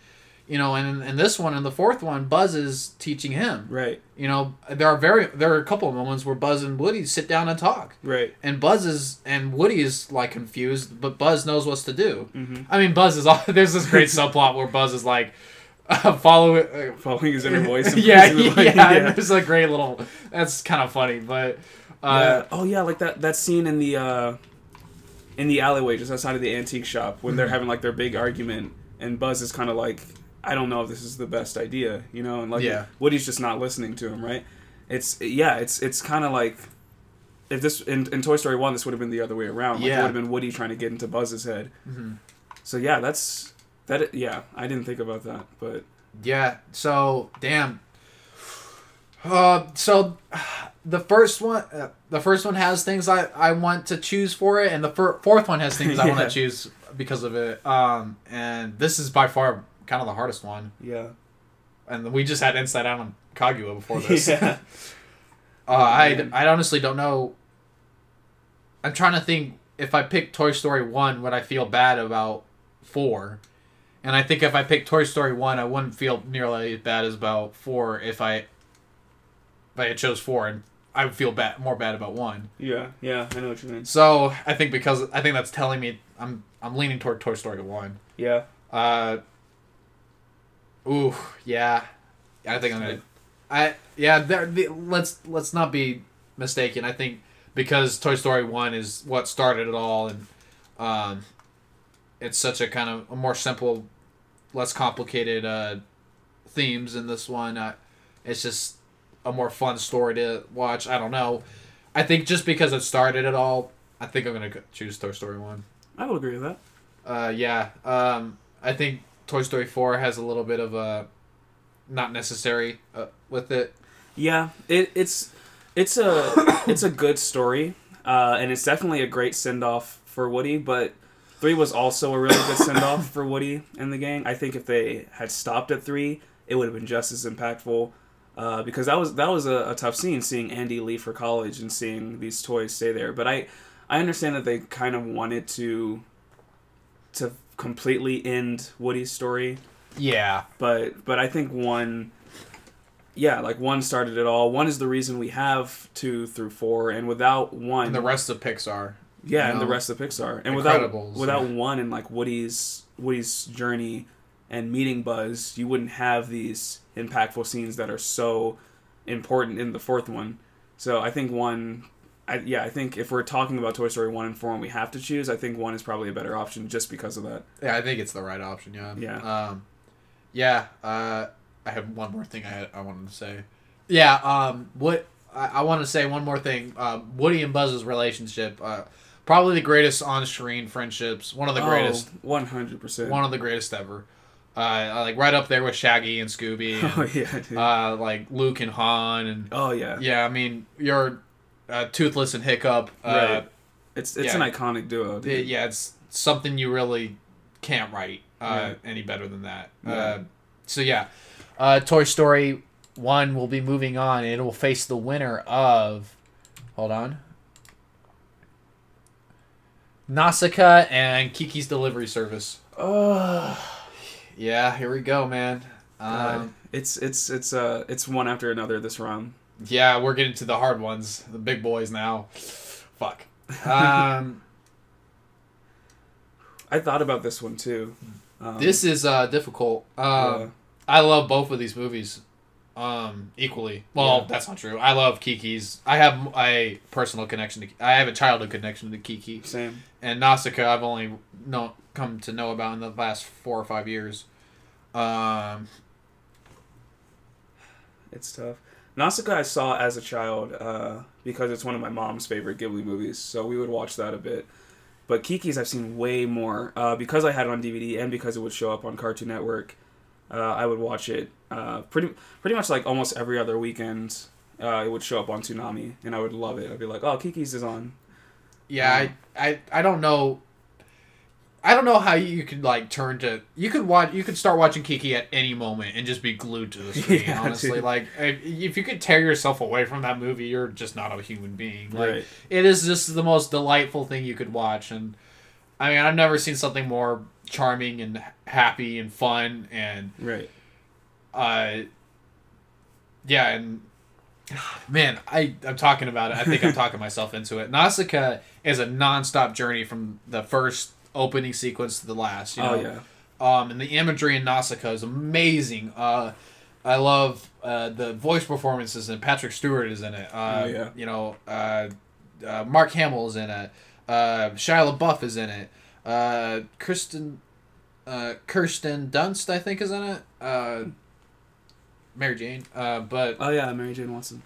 you know, and in this one, and the fourth one, Buzz is teaching him. right, You know, there are very there are a couple of moments where Buzz and Woody sit down and talk. right. and Buzz is and Woody is like confused, but Buzz knows what to do. Mm-hmm. I mean, Buzz is all, there's this great subplot where Buzz is like uh, follow. Uh, Following his inner voice. and yeah, yeah, like, yeah. There's a great little. That's kind of funny, but Yeah. uh, Oh yeah, like that that scene in the uh in the alleyway just outside of the antique shop when Mm-hmm. they're having like their big argument and Buzz is kind of like I don't know if this is the best idea, you know, and like Yeah. Woody's just not listening to him, right? It's yeah, it's it's kind of like if this in, in Toy Story 1 this would have been the other way around. Like, Yeah. it would have been Woody trying to get into Buzz's head. Mhm. So yeah, that's that yeah, I didn't think about that, but yeah. So damn. Uh, so the first one, uh, the first one has things I, I want to choose for it, and the fir- fourth one has things I want to choose because of it. Um, and this is by far kind of the hardest one. yeah. and we just had Inside Out on Kaguya before this. yeah. uh, I. I honestly don't know. I'm trying to think if I pick Toy Story one, would I feel bad about four? And I think if I pick Toy Story one, I wouldn't feel nearly as bad as about four if I if I chose four, and I would feel bad more bad about one. Yeah, yeah, I know what you mean. So I think because I think that's telling me I'm I'm leaning toward Toy Story one. Yeah. Uh. Ooh, yeah. I think I'm gonna. I yeah. There, the, let's let's not be mistaken. I think because Toy Story one is what started it all, and um, it's such a kind of a more simple, less complicated uh, themes in this one. Uh, it's just a more fun story to watch. I don't know. I think just because it started it all, I think I'm gonna choose Toy Story one. I will agree with that. Uh, yeah. Um, I think Toy Story four has a little bit of a not necessary uh, with it. Yeah, it, it's it's a it's a good story, uh, and it's definitely a great send off for Woody. But three was also a really good send off for Woody and the gang. I think if they had stopped at three, it would have been just as impactful. Uh, because that was that was a, a tough scene seeing Andy leave for college and seeing these toys stay there. But I I understand that they kind of wanted to to completely end Woody's story Yeah. but but I think one, yeah, like one started it all. One is the reason we have two through four, and without one, And the rest of Pixar. yeah, you and the rest of Pixar, and without Incredibles. without one and like Woody's Woody's journey and meeting Buzz, you wouldn't have these impactful scenes that are so important in the fourth one. So I think one. I, yeah, I think if we're talking about Toy Story one and four and we have to choose, I think one is probably a better option just because of that. Yeah, I think it's the right option. Yeah. Yeah. Um, yeah. Uh, I have one more thing I I wanted to say. Yeah. Um, what I, I want to say one more thing. Uh, Woody and Buzz's relationship. Uh, probably the greatest on-screen friendships. One of the greatest. Oh, one hundred percent. One of the greatest ever. Uh, like right up there with Shaggy and Scooby. Oh yeah, dude. uh, like Luke and Han and oh yeah. yeah. I mean, you're uh, Toothless and Hiccup. Uh, Right. It's it's yeah. an iconic duo. Dude. it- yeah, it's something you really can't write uh, Right. any better than that. Uh, so yeah, uh, Toy Story one will be moving on. and It will face the winner of, hold on, Nausicaa and Kiki's Delivery Service. Oh, Yeah, here we go, man. Um, it's it's it's uh it's one after another this round. yeah, we're getting to the hard ones, the big boys now. Fuck. Um, I thought about this one too. Um, this is uh, difficult. Um, yeah. I love both of these movies um equally. Well, Yeah. that's not true. I love Kiki's. I have a personal connection to I have a childhood connection to Kiki. same. And Nausicaa I've only know come to know about in the last 4 or 5 years. Um It's tough. Nausicaa I saw as a child uh, because it's one of my mom's favorite Ghibli movies, so we would watch that a bit. But Kiki's I've seen way more uh, because I had it on DVD and because it would show up on Cartoon Network. Uh, I would watch it uh, pretty pretty much like almost every other weekend. Uh, it would show up on Toonami, and I would love it. I'd be like, "Oh, Kiki's is on." yeah, Um, I, I I don't know I don't know how you could like turn to you could watch you could start watching Kiki at any moment and just be glued to the screen Yeah, honestly dude. like if, if you could tear yourself away from that movie you're just not a human being like Right. it is just the most delightful thing you could watch and I mean I've never seen something more charming and happy and fun and Right. uh yeah and man I I'm talking about it I think I'm talking myself into it Nausicaa is a non-stop journey from the first opening sequence to the last you know Oh yeah. um, and the imagery in Nausicaa is amazing. Uh, I love uh, the voice performances, and Patrick Stewart is in it. Uh, Oh, yeah. You know, uh, uh, Mark Hamill is in it. Uh, Shia LaBeouf is in it. Uh, Kristen, uh, Kirsten Dunst, I think, is in it. Uh, Mary Jane. Uh, but Oh yeah, Mary Jane Watson.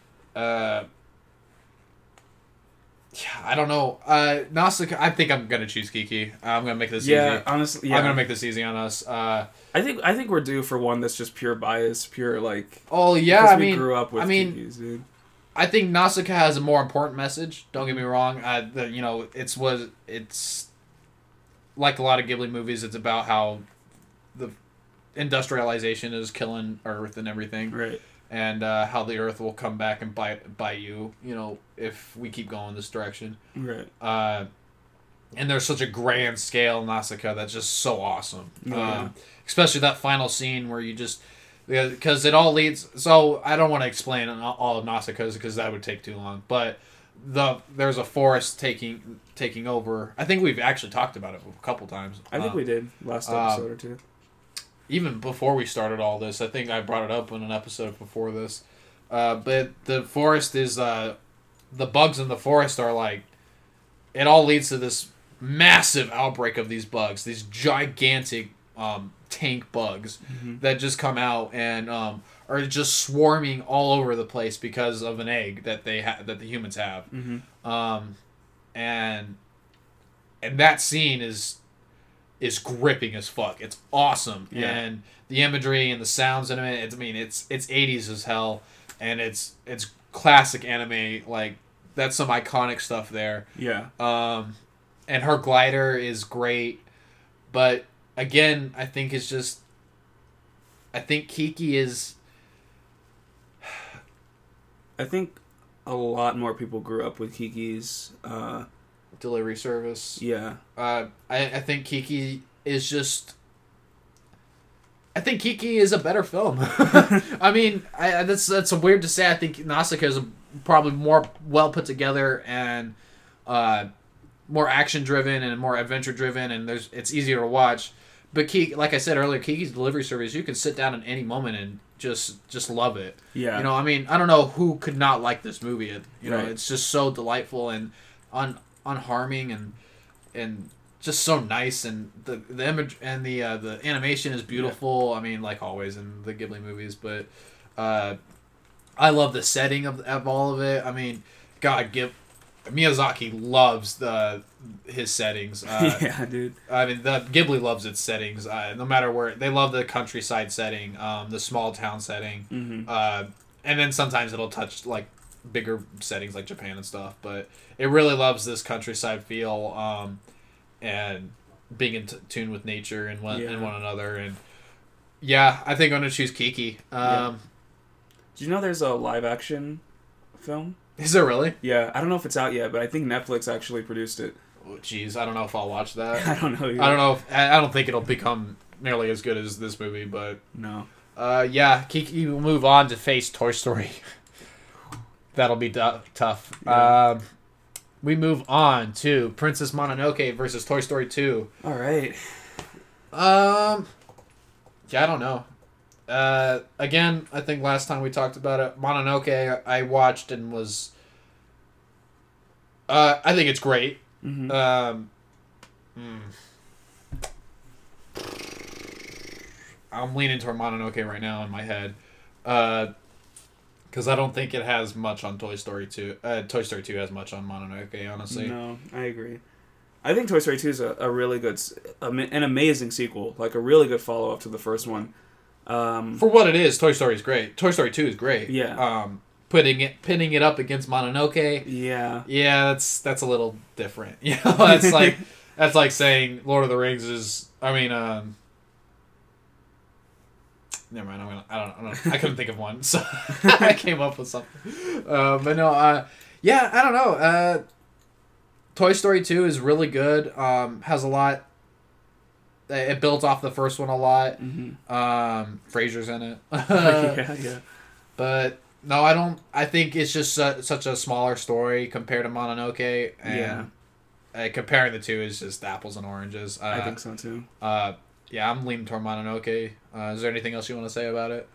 Uh, yeah, I don't know. Uh, Nausicaa. I think I'm gonna choose Kiki. I'm gonna make this Yeah, easy. honestly, yeah. I'm gonna make this easy on us. Uh, I think I think we're due for one that's just pure bias, pure like. Oh yeah, because I we mean, grew up with I mean, Kiki's, dude. I think Nausicaa has a more important message. Don't get me wrong. Uh, the, you know, it's was it's like a lot of Ghibli movies. It's about how the industrialization is killing Earth and everything, Right. And uh, how the Earth will come back and bite bite you. You know, if we keep going this direction. Right. Uh, and there's such a grand scale in Nausicaa that's just so awesome. Yeah. Um, especially that final scene where you just because it all leads. So I don't want to explain all of Nausicaa because that would take too long. But the there's a forest taking taking over. I think we've actually talked about it a couple times. I think Uh, we did last um, episode or two. Even before we started all this. I think I brought it up in an episode before this. Uh, but the forest is uh, the bugs in the forest are like it all leads to this massive outbreak of these bugs, these gigantic um, tank bugs Mhm. that just come out and um, are just swarming all over the place because of an egg that they ha- that the humans have. Mm-hmm. Um, and and that scene is is gripping as fuck. It's awesome, Yeah. and the imagery and the sounds in it. It's, I mean, it's it's '80s as hell, and it's it's classic anime. Like that's some iconic stuff there. Yeah. Um, and her glider is great, but again, I think it's just. I think Kiki is I think a lot more people grew up with Kiki's. Uh, delivery service. yeah. Uh, I, I think Kiki is just. I think Kiki is a better film. I mean, I, that's that's weird to say. I think Nausicaa is probably more well put together and uh, more action driven and more adventure driven, and there's it's easier to watch. But Kiki, like I said earlier, Kiki's delivery service, you can sit down at any moment and just just love it. Yeah. You know, I mean, I don't know who could not like this movie. It, you know, Right. it's just so delightful and un unharming and and just so nice and the the image and the uh, the animation is beautiful. I mean, like always in the Ghibli movies, but uh, I love the setting of, of all of it. I mean, God, give Miyazaki loves the his settings. Uh, yeah, dude. I mean, the Ghibli loves its settings. Uh, no matter where they love the countryside setting, um, the small town setting, hmm uh, and then sometimes it'll touch like bigger settings like Japan and stuff. But it really loves this countryside feel, um, and being in t- tune with nature and one and one another. And yeah, I think I'm gonna choose Kiki. Um, Did you know there's a live action film? Is there really? Yeah, I don't know if it's out yet, but I think Netflix actually produced it. Oh, Jeez, I don't know if I'll watch that. I don't know. Either. I don't know. If, I I don't think it'll become nearly as good as this movie, but No. Uh, yeah, Kiki will move on to face Toy Story. That'll be du- tough. Yeah. Um, we move on to Princess Mononoke versus Toy Story 2. All right. Um, yeah, I don't know. Uh, again, I think last time we talked about it, Mononoke, I watched and was. Uh, I think it's great. hmm Um, hmm. I'm leaning toward Mononoke right now in my head, because I don't think it has much on Toy Story two. Uh, Toy Story two has much on Mononoke, honestly. No, I agree. I think Toy Story 2 is a, a really good, an amazing sequel, like a really good follow up to the first one. Um, For what it is, Toy Story is great. Toy Story two is great. Yeah. Um, putting it pinning it up against Mononoke, yeah. yeah, that's that's a little different. You know, that's like that's like saying Lord of the Rings is. I mean, um. Never mind. I'm gonna. I don't. I don't. I couldn't think of one, so I came up with something. Uh, but no. Uh, yeah. I don't know. Uh, Toy Story Two is really good. Um, has a lot. It builds off the first one a lot. hmm Um, Frasier's in it. yeah, yeah. But no, I don't. I think it's just su- such a smaller story compared to Mononoke, and uh, comparing the two is just apples and oranges. Uh, I think so too. Uh, yeah, I'm leaning toward Mononoke. Uh, is there anything else you want to say about it?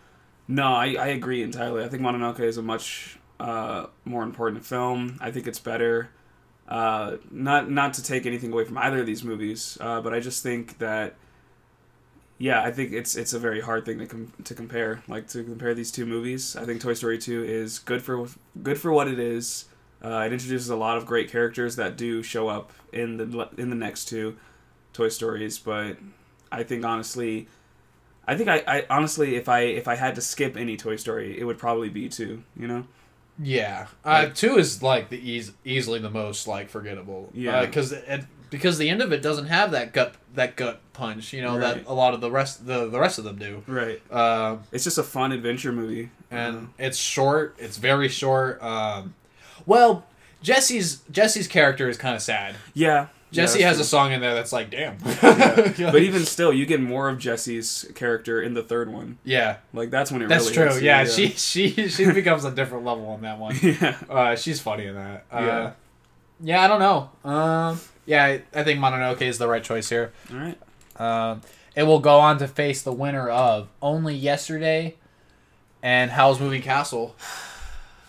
No, I, I agree entirely. I think Mononoke is a much uh, more important film. I think it's better. Uh, not not to take anything away from either of these movies, uh, but I just think that yeah, I think it's it's a very hard thing to com- to compare. Like to compare these two movies. I think Toy Story two is good for good for what it is. Uh, it introduces a lot of great characters that do show up in the in the next two Toy Stories, but I think honestly, I think I, I honestly, if I if I had to skip any Toy Story, it would probably be two. You know? Yeah, uh, two is like the eas- easily the most like forgettable. Yeah. because it because the end of it doesn't have that gut that gut punch. You know Right. that a lot of the rest the the rest of them do. Right. Uh, It's just a fun adventure movie. and Uh, it's short. It's very short. Um, well, Jesse's Jesse's character is kind of sad. yeah. Jesse yeah, has a song in there that's like, damn. true. but even still, you get more of Jesse's character in the third one. yeah, Like that's when it that's really true. Yeah, she she she becomes a different level on that one. yeah. Uh, she's funny in that. Uh, Yeah. yeah, I don't know. Um, yeah, I, I think Mononoke is the right choice here. All right. Um, it will go on to face the winner of Only Yesterday and Howl's Moving Castle.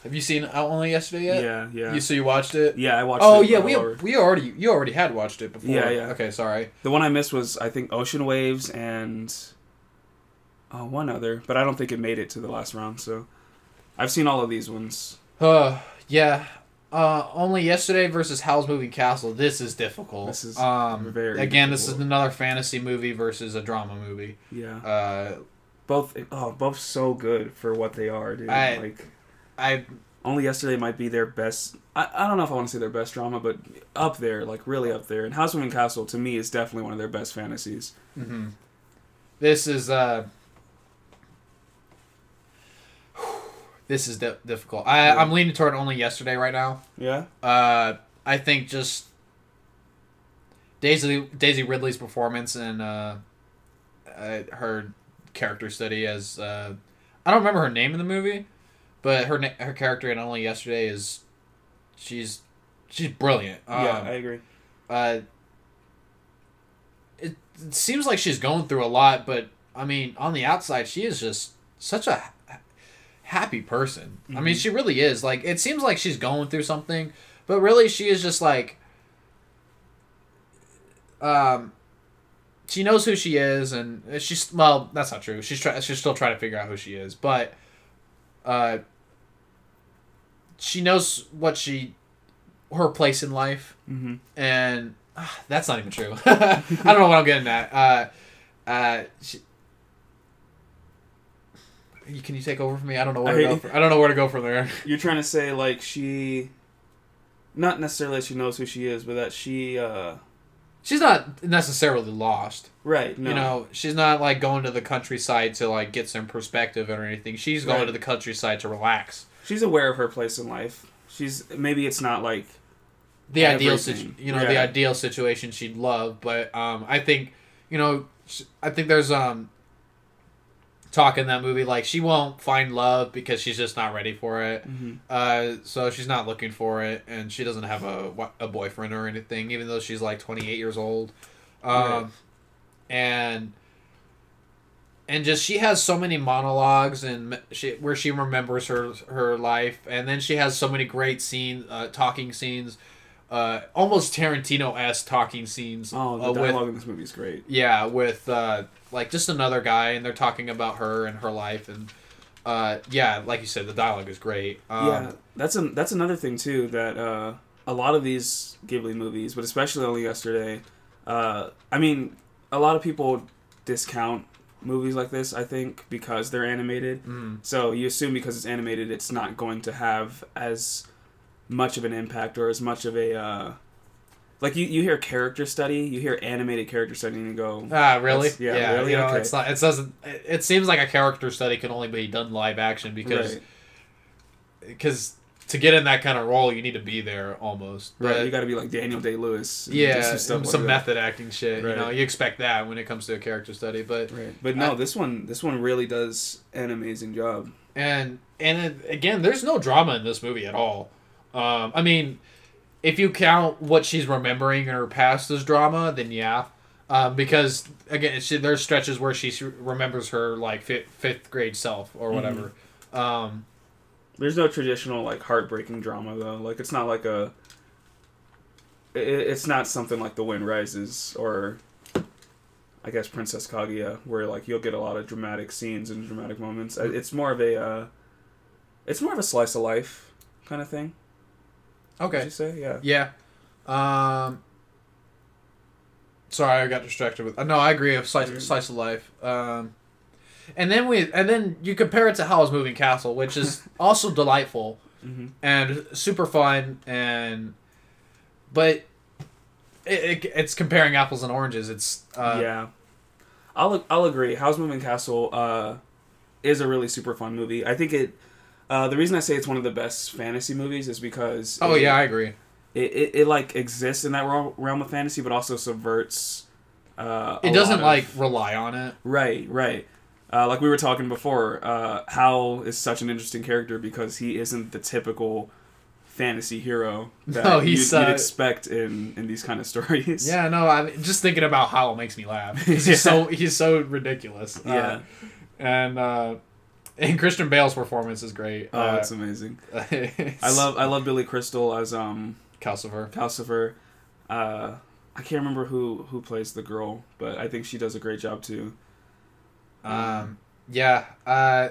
Have you seen Only Yesterday yet? Yeah. Yeah. You so you watched it? yeah. I watched. Oh it yeah, we we already you already had watched it before. Yeah, yeah. Okay, sorry. The one I missed was I think Ocean Waves and oh one other, but I don't think it made it to the last round. So I've seen all of these ones. Uh, yeah. Uh, only yesterday versus Howl's Moving Castle. This is difficult. This is um very again. This is another fantasy movie versus a drama movie. Yeah. Uh, Both oh, both so good for what they are, dude. I- like I only yesterday might be their best. I, I don't know if I want to say their best drama, but up there, like really up there. And House of Castle to me is definitely one of their best fantasies. mhm. this is uh. This is di- difficult. I, Yeah. I'm leaning toward only yesterday right now. Yeah. Uh, I think just Daisy Daisy Ridley's performance and uh, uh, her character study as uh, I don't remember her name in the movie, but her her character in Only Yesterday is she's she's brilliant. Um, yeah, I agree. uh, it, it seems like she's going through a lot, but I mean, on the outside, she is just such a happy person. I mean, Mhm. she really is. Like, it seems like she's going through something, but really, she is just like, um, she knows who she is, and she's well, that's not true. She's try, she's still trying to figure out who she is, but, uh, she knows what she, her place in life Mm-hmm. and ah, that's not even true. I don't know what I'm getting at. Uh, uh, she, you- can you take over for me? I don't know where to I- go. For, I don't know where to go from there. You're trying to say like she, not necessarily that she knows who she is, but that she, uh She's not necessarily lost. right? No. You know, she's not like going to the countryside to like get some perspective or anything. She's going Right. to the countryside to relax. She's aware of her place in life. She's maybe it's not like The ideal, situ- you know, the ideal situation she'd love, but um, I think, you know, I think there's um, talk in that movie like she won't find love because she's just not ready for it. mhm. Uh, so she's not looking for it, and she doesn't have a a boyfriend or anything, even though she's like 28 years old. Um, Right. and and just she has so many monologues and she where she remembers her her life, and then she has so many great scene uh, talking scenes, uh, almost Tarantino esque talking scenes. oh, the uh, with dialogue in this movie is great. yeah, with uh, like just another guy, and they're talking about her and her life, and uh, yeah, like you said, the dialogue is great. Um, yeah, that's an that's another thing too that uh, a lot of these Ghibli movies, but especially only yesterday. Uh, I mean, a lot of people discount movies like this. I think because they're animated. mm, So you assume because it's animated, it's not going to have as much of an impact or as much of a uh, like you, you hear character study, you hear animated character study, and you go, Ah, really? That's- yeah, really? You know, Okay. it's not. It doesn't. It, seems like a character study can only be done live action because right, because to get in that kind of role, you need to be there almost. right, But, you got to be like Daniel Day Lewis, yeah, some some, stuff like that. method acting shit. You know, you expect that when it comes to a character study, but Right, but no, I- this one this one really does an amazing job. and and it, again, there's no drama in this movie at all. Um, I mean, if you count what she's remembering in her past as drama, then yeah. Um, because again, she, there's stretches where she remembers her like fifth, fifth grade self or whatever. Um, There's no traditional like heartbreaking drama though. Like it's not like a. i- It's not something like The Wind Rises or. I guess Princess Kaguya, where like you'll get a lot of dramatic scenes and dramatic moments. Uh, It's more of a. Uh, it's more of a slice of life kind of thing. Would okay. you say? Yeah. Yeah. Um. Sorry, I got distracted with. Uh, no, I agree. Of slice, Mhm. slice of life. Um, and then we and then you compare it to Howl's Moving Castle, which is also delightful hmm and super fun, and but it, it, it's comparing apples and oranges. It's uh, yeah, I'll I'll agree. Howl's Moving Castle uh, is a really super fun movie. I think it. Uh, the reason I say it's one of the best fantasy movies is because Oh it, yeah, I agree. it, it, it like exists in that realm, realm of fantasy, but also subverts. Uh, It doesn't of- like rely on it. right, right. Uh, like we were talking before, uh, Howl is such an interesting character because he isn't the typical fantasy hero that No, he's, you'd, you'd uh, expect in, in these kind of stories. Yeah, no, I just thinking about Howl makes me laugh. He's so he's so ridiculous. Uh, yeah. and uh, and Christian Bale's performance is great. Oh, uh, it's amazing. it's I love I love Billy Crystal as um Calcifer. Calcifer. Uh, I can't remember who who plays the girl, but I think she does a great job too. Um, yeah. Uh,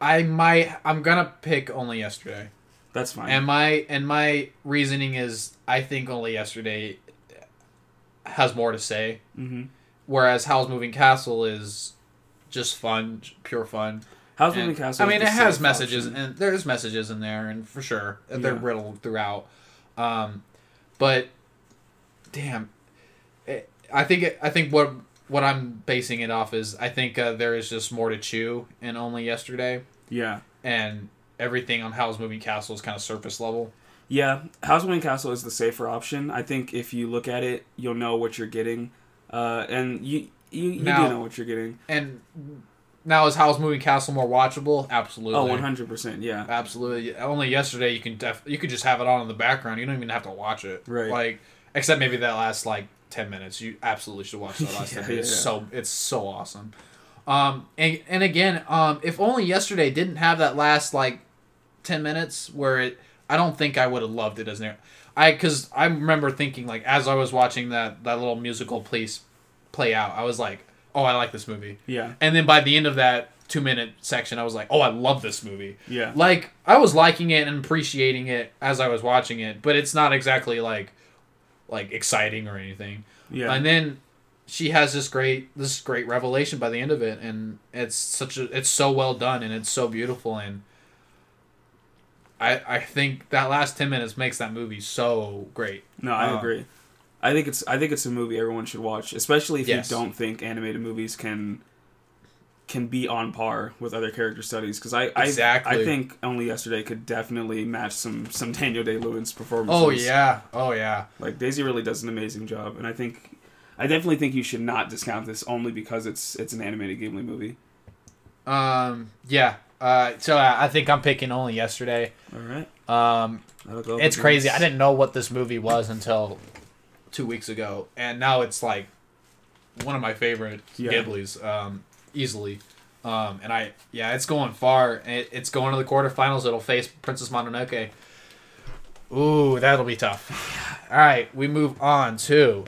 I might. I'm gonna pick only yesterday. That's fine. And my and my reasoning is I think only yesterday has more to say. mm-hmm. Whereas Howl's Moving Castle is just fun, pure fun. How's And- Moving Castle? I mean, it has messages, option. and there's messages in there, and for sure they're riddled throughout. Um, but damn, it, I think it, I think what what I'm basing it off is I think uh, there is just more to chew in only yesterday, Yeah. and everything on Howl's Moving Castle is kind of surface level. Yeah, Howl's Moving Castle is the safer option. I think if you look at it, you'll know what you're getting, uh, and you you, you Now- do know what you're getting. And now is Howl's Moving Castle more watchable? Absolutely. Oh, 100 percent. Yeah, Absolutely. Only yesterday you can def- you could just have it on in the background. You don't even have to watch it. Right. Like except maybe that last like ten minutes. You absolutely should watch that last Yeah, minutes. It's yeah. so it's so awesome. Um and and again, um if only yesterday didn't have that last like ten minutes where it I don't think I would have loved it as near. I because I remember thinking like as I was watching that that little musical piece play out, I was like, oh, I like this movie. yeah, And then by the end of that two minute section, I was like, oh, I love this movie. yeah. Like I was liking it and appreciating it as I was watching it, but it's not exactly like like exciting or anything. Yeah, And then she has this great this great revelation by the end of it, and it's such a it's so well done and it's so beautiful and. I, I think that last ten minutes makes that movie so great. no, I um, agree. I think it's I think it's a movie everyone should watch, especially if Yes. you don't think animated movies can can be on par with other character studies. Because I I, Exactly. I think only yesterday could definitely match some some Daniel Day Lewis performances. Oh yeah, oh yeah. Like Daisy really does an amazing job, and I think I definitely think you should not discount this only because it's it's an animated Ghibli movie. Um, yeah. Uh, so I I think I'm picking only yesterday. All right, Um, it's crazy. I didn't know what this movie was until two weeks ago, and now it's like one of my favorite Yeah. Ghibli's, um, easily. Um, and I, yeah, it's going far. It, it's going to the quarterfinals. It'll face Princess Mononoke. Ooh, that'll be tough. All right, we move on to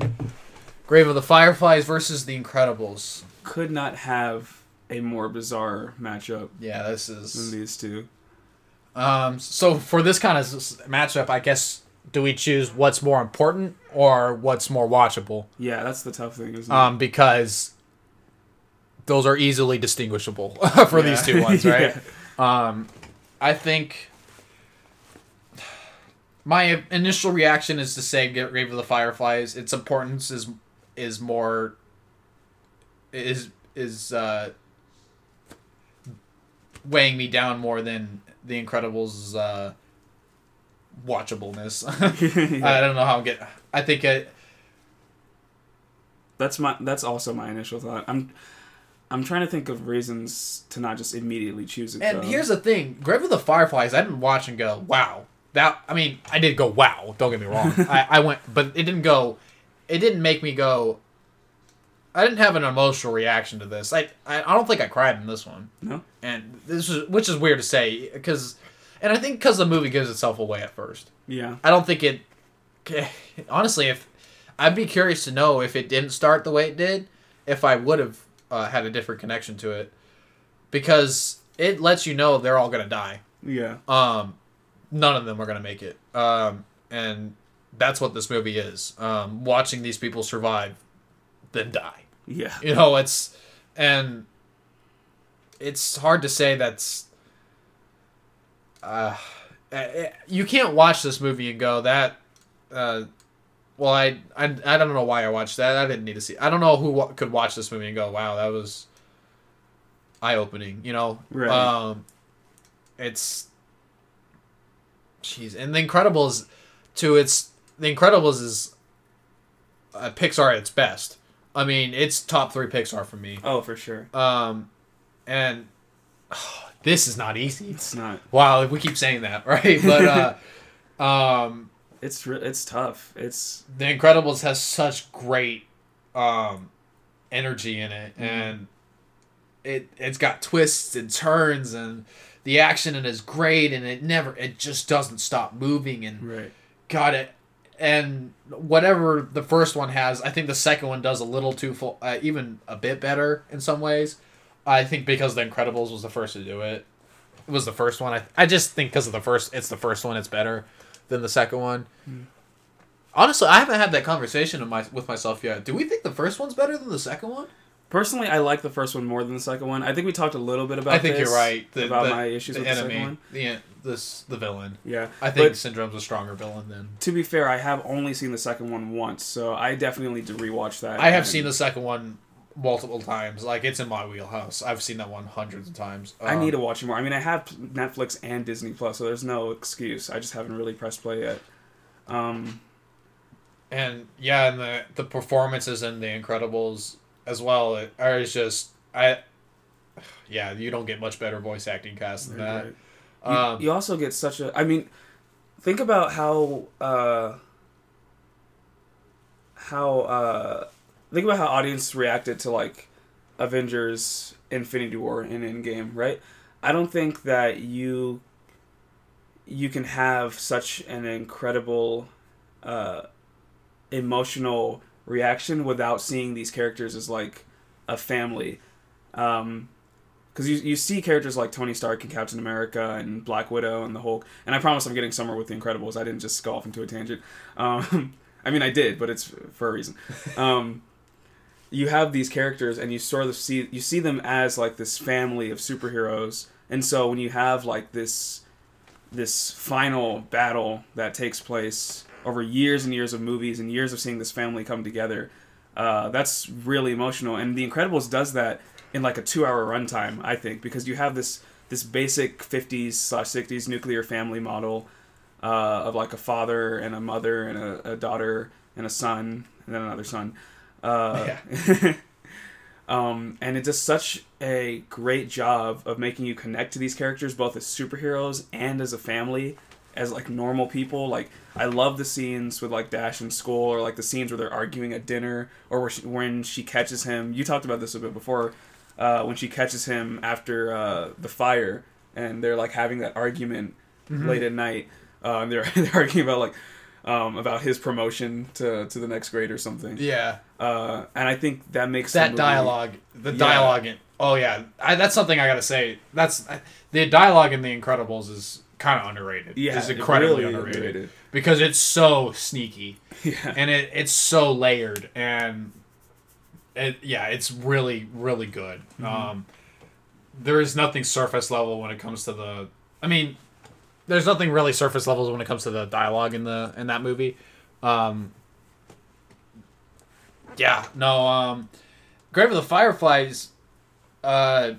Grave of the Fireflies versus The Incredibles. Could not have a more bizarre matchup Yeah, this than is. these two. Um, so for this kind of matchup, I guess do we choose what's more important or what's more watchable? Yeah, that's the tough thing, isn't Um, because those are easily distinguishable for it? these two ones, right? Yeah. Um, I think my initial reaction is to say get Grave of the Fireflies. Its importance is is more is is uh, weighing me down more than The Incredibles' uh, watchableness. I don't know how I'm get. I think. That's my that's also my initial thought. I'm I'm trying to think of reasons to not just immediately choose it. And though. here's the thing: Grave of the Fireflies. I didn't watch and go, "Wow." That I mean, I did go, "Wow." Don't get me wrong. I, I went, but it didn't go. It didn't make me go. I didn't have an emotional reaction to this. I I, I don't think I cried in this one. no. And this is which is weird to say because, and I think because the movie gives itself away at first. Yeah. I don't think it. Honestly, if I'd be curious to know if it didn't start the way it did, if I would have uh, had a different connection to it, because it lets you know they're all gonna die. Yeah. Um, none of them are gonna make it. Um, and that's what this movie is. Um, watching these people survive, then die. Yeah. You know, it's and it's hard to say that's. Uh, eh, you can't watch this movie and go that. Uh, well, I, I I don't know why I watched that. I didn't need to see. I don't know who wa- could watch this movie and go, "Wow, that was eye opening." You know, Right. um, it's. Jeez, and The Incredibles, to its The Incredibles is uh, Pixar at its best. I mean, it's top three Pixar for me. Oh, for sure. Um, and this is not easy. It's not. Wow, we keep saying that, right? But uh, um, It's re- it's tough. It's The Incredibles has such great um, energy in it, and it it's got twists and turns, and the action in it is great, and it never it just doesn't stop moving, and right. got it. And whatever the first one has, I think the second one does a little too full, uh, even a bit better in some ways. I think because The Incredibles was the first to do it, it. was the first one. I I just think because of the first, it's the first one. It's better than the second one. Hmm. Honestly, I haven't had that conversation my, with myself yet. Do we think the first one's better than the second one? Personally, I like the first one more than the second one. I think we talked a little bit about. I think this, you're right. The, about the- my issues with enemy, the second one. the this the villain. Yeah, I think But Syndrome's a stronger villain than. to be fair, I have only seen the second one once, so I definitely need to rewatch that. I have seen the second one multiple times. Like it's in my wheelhouse. I've seen that one hundreds of times. I Um, need to watch it more. I mean, I have Netflix and Disney Plus, so there's no excuse. I just haven't really pressed play yet. Um, and yeah, and the the performances in The Incredibles as well are just I. Yeah, you don't get much better voice acting cast than that. right. You, Um, you also get such a. I mean, think about how. Uh, how. Uh, think about how audience reacted to like Avengers Infinity War and Endgame, right? I don't think that you you can have such an incredible uh, emotional reaction without seeing these characters as like a family. Um, because you, you see characters like Tony Stark and Captain America and Black Widow and the Hulk, and I promise I'm getting somewhere with the Incredibles. I didn't just go off into a tangent. Um, I mean, I did, but it's for a reason. Um, you have these characters, and you sort of see you see them as like this family of superheroes, and so when you have like this this final battle that takes place over years and years of movies and years of seeing this family come together, uh, that's really emotional. And The Incredibles does that in like a two-hour runtime, I think, because you have this this basic '50s slash '60s nuclear family model uh, of like a father and a mother and a, a daughter and a son and then another son. Uh, um, and it does such a great job of making you connect to these characters both as superheroes and as a family as like normal people. Like i love the scenes with like Dash in school or like the scenes where they're arguing at dinner or where she, when she catches him. You talked about this a bit before uh, when she catches him after uh, the fire and they're like having that argument late at night uh, they're, they're arguing about like um, about his promotion to, to the next grade or something. Yeah, uh, and I think that makes the that movie- dialogue, the Yeah. dialogue in oh yeah, I, that's something I gotta say. That's the dialogue in The Incredibles is kind of underrated. Yeah, it's incredibly really underrated, underrated. because it's so sneaky Yeah, and it it's so layered and it yeah, it's really really good. Mm-hmm. Um, there is nothing surface level when it comes to the. I mean, there's nothing really surface levels when it comes to the dialogue in the in that movie. Um, yeah, no. Um, Grave of the Fireflies. Uh,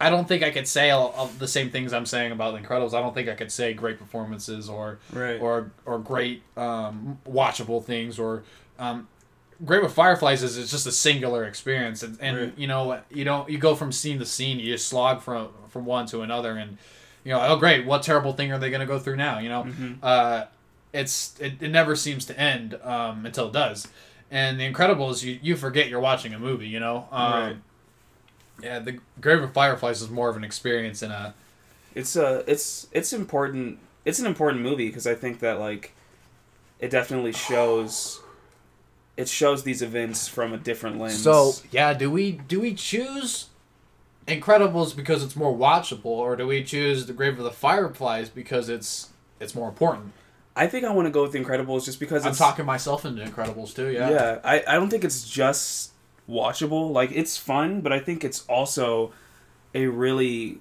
I don't think I could say all, all the same things I'm saying about The Incredibles. I don't think I could say great performances or right. or or great um, watchable things or um, Grave of Fireflies is it's just a singular experience and, and Right. you know you don't you go from scene to scene you just slog from from one to another and you know oh great what terrible thing are they going to go through now you know Mhm. uh, it's it, it never seems to end um, until it does and The Incredibles you you forget you're watching a movie you know um, Right. yeah the Grave of Fireflies is more of an experience in a it's uh it's it's important it's an important movie because i think that like it definitely shows it shows these events from a different lens So yeah, do we do we choose Incredibles because it's more watchable, or do we choose The Grave of the Fireflies because it's it's more important? I think i want to go with the incredibles just because I'm talking myself into Incredibles too. Yeah. yeah, I, I don't think it's just watchable like it's fun but i think it's also a really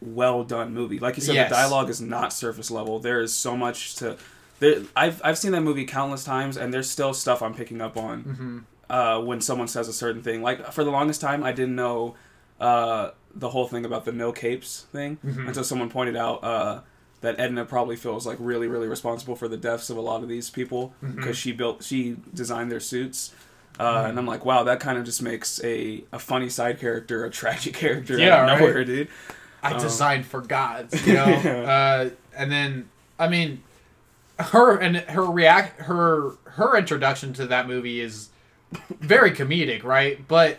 well done movie like you said Yes. the dialogue is not surface level there is so much to there, I've, I've seen that movie countless times and there's still stuff i'm picking up on Mm-hmm. uh, when someone says a certain thing. Like for the longest time, I didn't know uh, the whole thing about the no capes thing Mhm. until someone pointed out uh, that Edna probably feels like really, really responsible for the deaths of a lot of these people because she built, she designed their suits. Uh, And I'm like, wow, that kind of just makes a, a funny side character a tragic character Yeah, out of right. nowhere, dude. I Um, designed for gods, you know. Yeah. uh, and then I mean, her and her react her her introduction to that movie is very comedic, right? But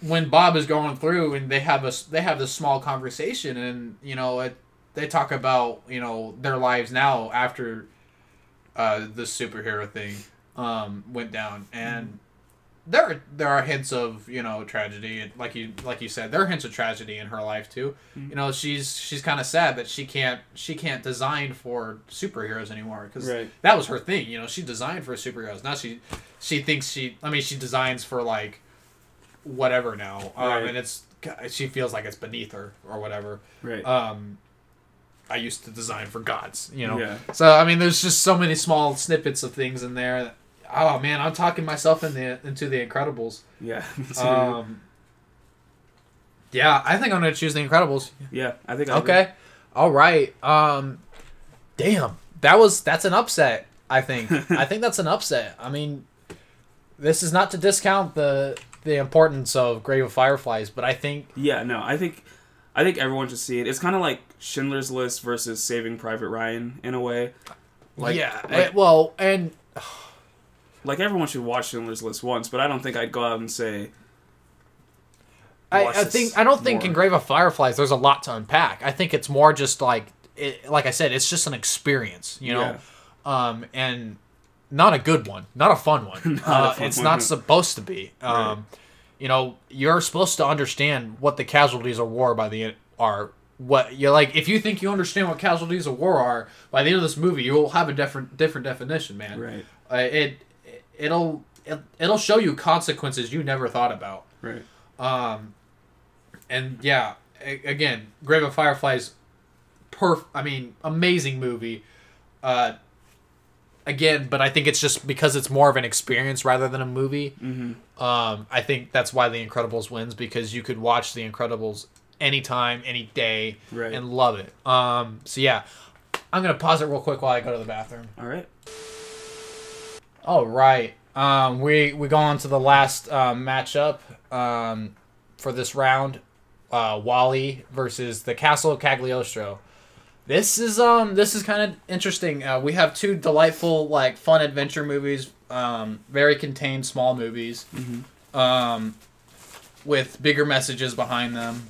when Bob is going through and they have a they have this small conversation and you know it, they talk about you know their lives now after uh, the superhero thing um, went down and there are there are hints of you know tragedy and like you like you said there are hints of tragedy in her life too Mm-hmm. you know she's she's kind of sad that she can't she can't design for superheroes anymore because Right. that was her thing you know she designed for superheroes now she she thinks she i mean she designs for like whatever now um, Right. and it's she feels like it's beneath her or whatever Right. um i used to design for gods you know Yeah. so i mean there's just so many small snippets of things in there oh man i'm talking myself in the into the incredibles yeah. um yeah i think i'm gonna choose the incredibles yeah. I think. I agree. okay all right um damn that was that's an upset i think i think that's an upset i mean this is not to discount the the importance of grave of fireflies but i think Yeah. No. I think. I think everyone should see it. It's kind of like Schindler's List versus Saving Private Ryan in a way. Like, yeah like, well and like everyone should watch Schindler's List once, but I don't think I'd go out and say. I, I think I don't think in. Grave of Fireflies there's a lot to unpack. I think it's more just like it, like I said, it's just an experience, you know, um, and not a good one, not a fun one. Not a uh, fun it's one, not no. supposed to be. Um, You know, you're supposed to understand what the casualties of war by the end are. What you're like, if you think you understand what casualties of war are by the end of this movie, you will have a different different definition, man. Right. Uh, it it'll it, it'll show you consequences you never thought about. Right. Um, and yeah, a- again, Grave of Fireflies, perf. I mean, amazing movie. Uh, again, but I think it's just because it's more of an experience rather than a movie. Mm-hmm. Um, I think that's why The Incredibles wins because you could watch The Incredibles anytime, any day, Right. and love it. Um, so yeah, I'm gonna pause it real quick while I go to the bathroom. All right. All right. Um, we we go on to the last um, matchup um, for this round. Uh, WALL-E versus the Castle of Cagliostro. This is um this is kind of interesting. Uh, we have two delightful like fun adventure movies, um, very contained small movies, um, with bigger messages behind them.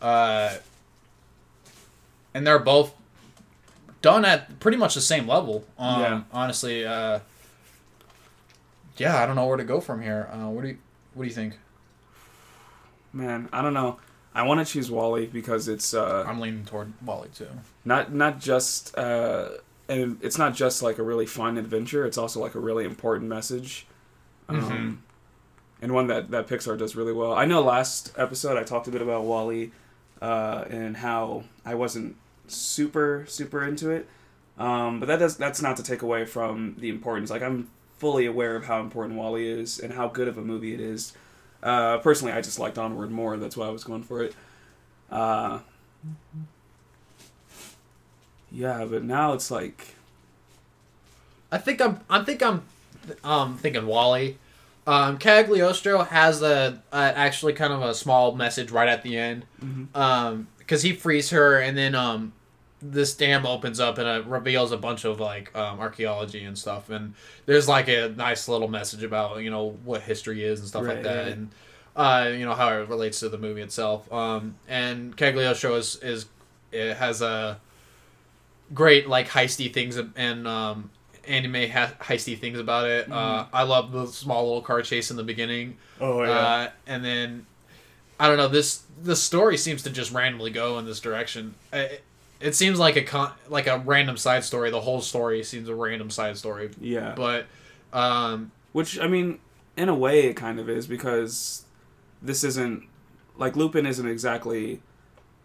Uh, and they're both done at pretty much the same level. Um, Yeah. Honestly, uh, yeah, I don't know where to go from here. Uh, what do you What do you think? Man, I don't know. I want to choose WALL-E because it's uh, I'm leaning toward WALL-E too. not not just uh, and it's not just like a really fun adventure. It's also like a really important message, um, Mhm. and one that that Pixar does really well. I know last episode I talked a bit about WALL-E, uh, and how I wasn't super super into it, um, but that does that's not to take away from the importance. Like I'm fully aware of how important WALL-E is and how good of a movie it is. Uh, personally, I just liked Onward more. That's why I was going for it. Uh, yeah, but now it's like I think I'm. I think I'm. Um, thinking WALL-E. Um, Cagliostro has a, a actually kind of a small message right at the end. Mhm. Um, because he frees her, and then um, this dam opens up and it reveals a bunch of like um, archaeology and stuff, and there's like a nice little message about you know what history is and stuff like that, right. and uh, you know how it relates to the movie itself. Um, and Cagliostro is is it has a great like heisty things and um anime ha- heisty things about it. Uh, I love the small little car chase in the beginning. oh Uh, and then I don't know this the story seems to just randomly go in this direction. It, it seems like a con- like a random side story. The whole story seems a random side story, yeah. but um, Which I mean, in a way, it kind of is because this isn't like Lupin isn't exactly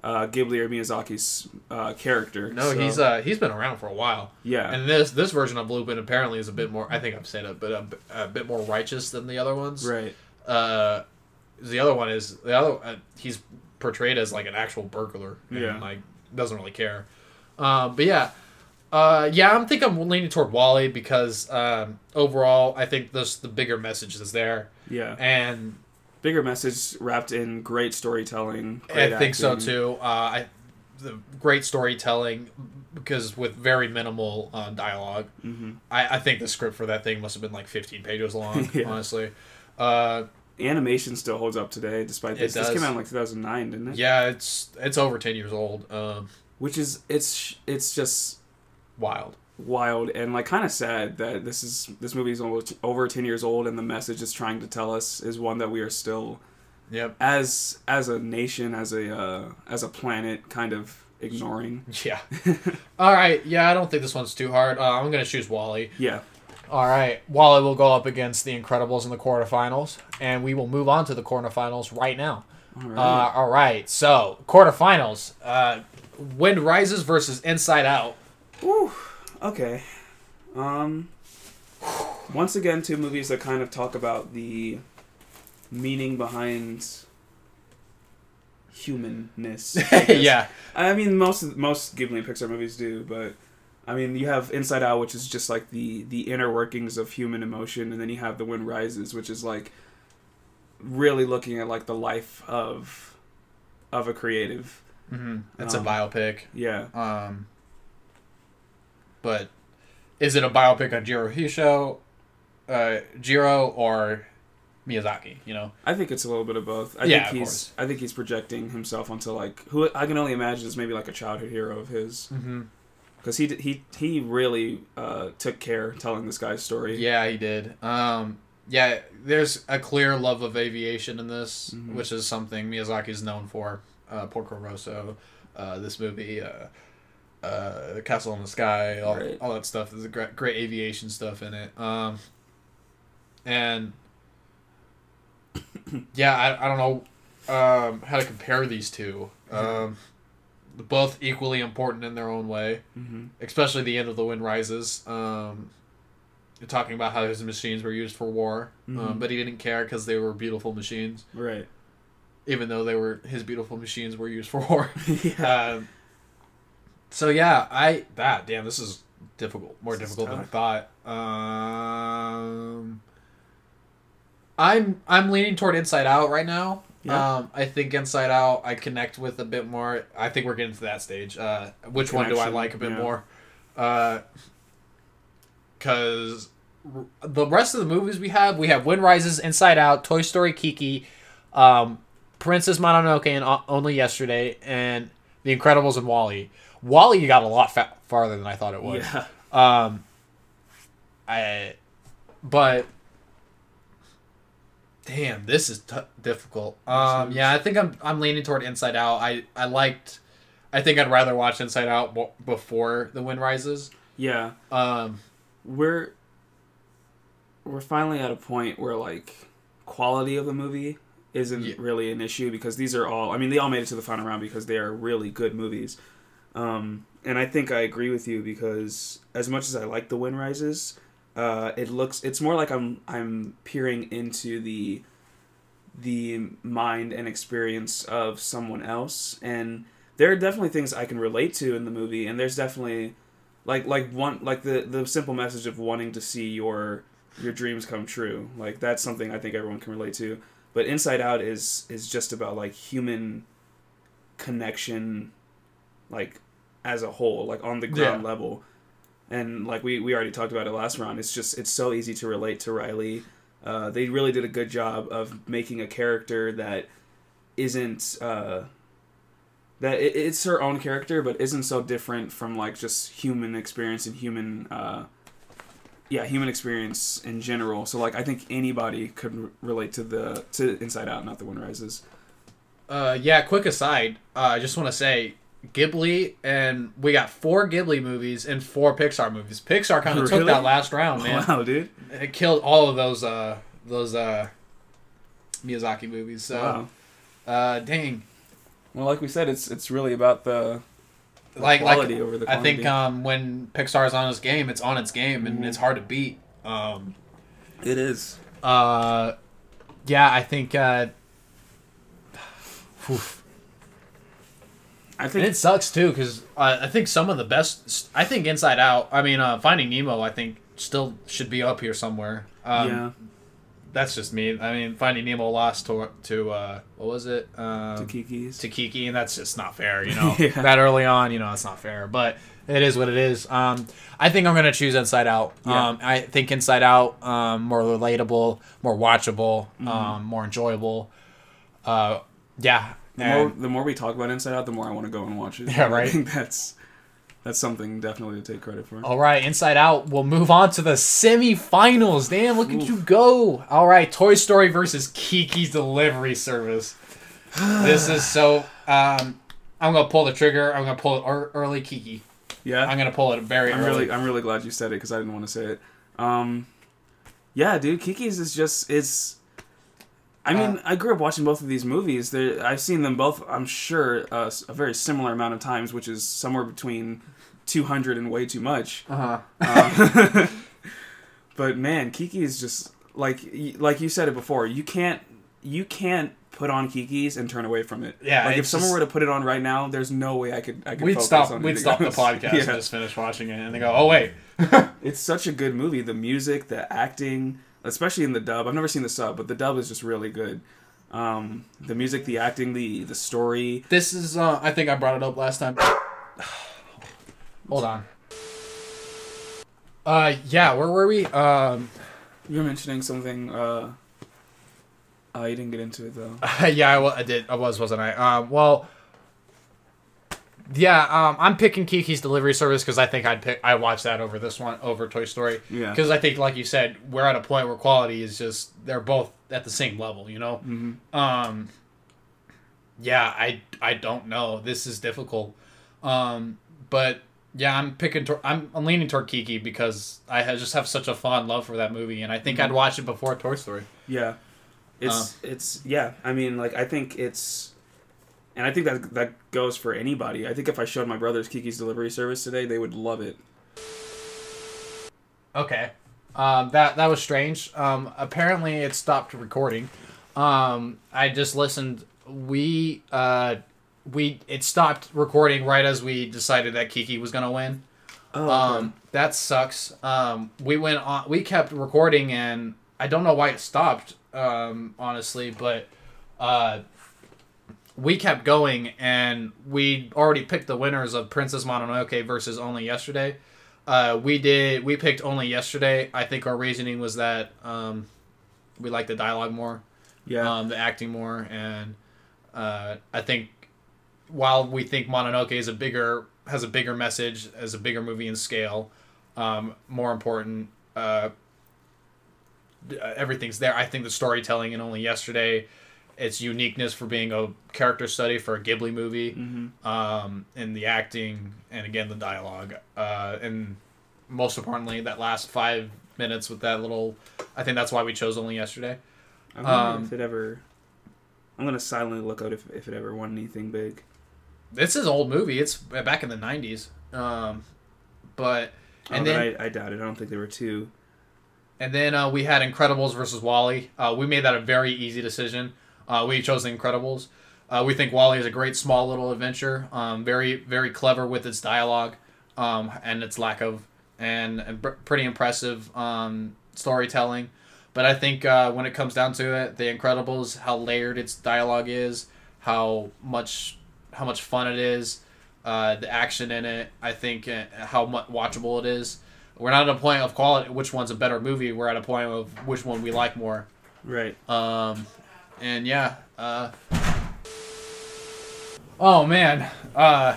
uh, Ghibli or Miyazaki's uh, character. no, so- he's uh he's been around for a while. yeah, And this this version of Lupin apparently is a bit more. I think I've said it, but a, a bit more righteous than the other ones. right. uh the other one is the other uh, he's portrayed as like an actual burglar and Yeah. like doesn't really care. Um but yeah. Uh yeah i'm think i'm leaning toward WALL-E because um overall i think this the bigger message is there. Yeah, and bigger message wrapped in great storytelling. i great think so too. Uh i the great storytelling because with very minimal uh, dialogue. Mhm. I, I think the script for that thing must have been like 15 pages long Yeah. honestly. Uh Animation still holds up today, despite It this. This came out in like 2009, didn't it? yeah it's it's over 10 years old um Which is it's it's just wild wild and like kind of sad that this is this movie is almost over 10 years old and the message it's trying to tell us is one that we are still Yep. as as a nation as a uh, as a planet kind of ignoring Yeah. All right. Yeah, I don't think this one's too hard. Uh, I'm gonna choose WALL-E. yeah All right. WALL-E will go up against the Incredibles in the quarterfinals, and we will move on to the quarterfinals right now. all right Uh, all right. So quarterfinals. Uh, Wind Rises versus Inside Out. Whew. okay um once again two movies that kind of talk about the meaning behind humanness I yeah. I mean, most most Ghibli and Pixar movies do, but I mean, you have Inside Out, which is just like the the inner workings of human emotion, and then you have The Wind Rises, which is like really looking at like the life of of a creative. hmm It's Um, a biopic. Yeah, Um, but is it a biopic on Jiro Hisho, uh, Jiro, or Miyazaki? You know. I think it's a little bit of both. I Yeah, think of he's course. I think he's projecting himself onto like who I can only imagine is maybe like a childhood hero of his Mm-hmm. Because he he he really uh, took care telling this guy's story. Yeah, he did. Um, yeah, there's a clear love of aviation in this, Mhm. which is something Miyazaki is known for. Uh, Porco Rosso, uh, this movie, uh, uh, Castle in the Sky, all, Right. all that stuff. There's a great, great aviation stuff in it. Um, and yeah, I, I don't know um, how to compare these two. Um, both equally important in their own way hmm especially the end of the wind rises um talking about how his machines were used for war um, Mhm. but he didn't care because they were beautiful machines Right. even though they were his beautiful machines were used for war yeah. um, so yeah i that damn this is difficult more This difficult than i thought um i'm i'm leaning toward inside out right now Yeah. um i think inside out i connect with a bit more i think we're getting to that stage uh which one do i like a bit yeah. more uh because the rest of the movies we have we have wind rises inside out toy story kiki um princess mononoke and O- only yesterday and the incredibles and WALL-E WALL-E got a lot fa- farther than i thought it would Yeah. um, I, but damn, this is t- difficult. Um, yeah, I think I'm I'm leaning toward Inside Out. I I liked. I think I'd rather watch Inside Out bo- before The Wind Rises. Yeah. Um, we're we're finally at a point where like quality of the movie isn't Yeah. really an issue because these are all I mean they all made it to the final round because they are really good movies. Um, and I think I agree with you because as much as I like The Wind Rises, uh, it looks it's more like I'm I'm peering into the the mind and experience of someone else. And there are definitely things I can relate to in the movie and there's definitely like like one like the the simple message of wanting to see your your dreams come true. Like that's something i think everyone can relate to. But inside out is is just about like human connection like as a whole like on the ground Yeah. level and like we we already talked about it last round it's just it's so easy to relate to riley uh, they really did a good job of making a character that isn't uh, that it, it's her own character, but isn't so different from like just human experience and human, uh, yeah, human experience in general. So like, I think anybody could r- relate to the to Inside Out, not The Wind Rises. uh, yeah. Quick aside. Uh, I just want to say. Ghibli and we got four Ghibli movies and four Pixar movies. Pixar kind of took that last round, man. Wow, dude! It killed all of those uh those uh Miyazaki movies. So wow. uh dang. Well, like we said, it's it's really about the, the Like- like, quality over the Quantity. I think um, when Pixar's on its game, it's on its game, and Mhm. it's hard to beat. Um, it is. uh, yeah, I think. Uh, whew. I and think it sucks too, because uh, I think some of the best. I think Inside Out. I mean, uh, Finding Nemo. I think still should be up here somewhere. Um, yeah, that's just me. I mean, Finding Nemo lost to to uh, what was it? to Um, Kiki's. to Kiki, and that's just not fair. You know, Yeah. that early on, you know, that's not fair. But it is what it is. Um, I think I'm gonna choose Inside Out. Yeah. Um, I think Inside Out um, more relatable, more watchable, Mm-hmm. um, more enjoyable. Uh, yeah. The more, the more we talk about Inside Out, the more I want to go and watch it. Yeah, I right. think that's That's something definitely to take credit for. All right, Inside Out. We'll move on to the semifinals. Damn, look at you go. All right, Toy Story versus Kiki's Delivery Service. this is so. Um, I'm gonna pull the trigger. I'm gonna pull it early, Kiki. Yeah, I'm gonna pull it very I'm early. really, I'm really glad you said it because I didn't want to say it. Um, yeah, dude, Kiki's is just it's. I mean, Uh, I grew up watching both of these movies. They're, I've seen them both. I'm sure uh, a very similar amount of times, which is somewhere between 200 and way too much. uh-huh. Uh, but man, Kiki is just like like you said it before. You can't you can't put on Kiki's and turn away from it. Yeah, like if someone just- were to put it on right now, there's no way I could I could. We'd stop. We'd stop the podcast Yeah. and just finish watching it, and they go, "Oh wait." It's such a good movie. The music, the acting, especially in the dub. I've never seen the sub, but the dub is just really good. Um, the music, the acting, the the story. This is. Uh, I think I brought it up last time. Hold on. Uh, yeah. Where were we? Um, You were mentioning something. Uh, uh, you didn't get into it though. yeah, I, wa- I did. I was, wasn't I? Um, well, yeah. Um, I'm picking Kiki's Delivery Service because I think I'd pick. I watched that over this one over Toy Story. Yeah. Because I think, like you said, we're at a point where quality is just they're both at the same level. You know. hmm Um. Yeah, I I don't know. This is difficult. Um, but yeah, I'm picking. Tor- I'm I'm leaning toward Kiki because I ha- just have such a fond love for that movie, and I think I'd watch it before Toy Story. Yeah, it's it's yeah. I mean, like I think it's, and I think that that goes for anybody. I think if I showed my brothers Kiki's Delivery Service today, they would love it. Okay. Um, that that was strange. Um, apparently it stopped recording. Um, I just listened. We uh, we it stopped recording right as we decided that Kiki was gonna win. Oh, Um, that sucks. Um, we went on. We kept recording, and I don't know why it stopped. Um, honestly, but uh, we kept going, and we already picked the winners of Princess Mononoke versus Only Yesterday. Uh, we did. We picked Only Yesterday. I think our reasoning was that um, we like the dialogue more yeah, um, the acting more, and uh, I think while we think Mononoke is a bigger has a bigger message as a bigger movie in scale, um, more important, uh, everything's there. I think the storytelling in Only Yesterday, its uniqueness for being a character study for a Ghibli movie, hmm um, and the acting, and again the dialogue, uh, and most importantly that last five minutes with that little. I think that's why we chose Only Yesterday. I wonder um, if it ever. I'm gonna silently look out if if it ever won anything big. This is an old movie. It's back in the '90s. Um, but Oh, and but then I, I doubt it. I don't think there were two. and then uh, we had Incredibles versus WALL-E. Uh, we made that a very easy decision. Uh, we chose the Incredibles. Uh, we think WALL-E is a great small little adventure. Um, very very clever with its dialogue, um, and its lack of and, and pr- pretty impressive um, storytelling. But I think uh, when it comes down to it, The Incredibles, how layered its dialogue is, how much how much fun it is, uh, the action in it. I think uh, how much watchable it is. We're not at a point of quality, which one's a better movie. We're at a point of which one we like more. Right. Um, and yeah. Uh, oh man. Uh,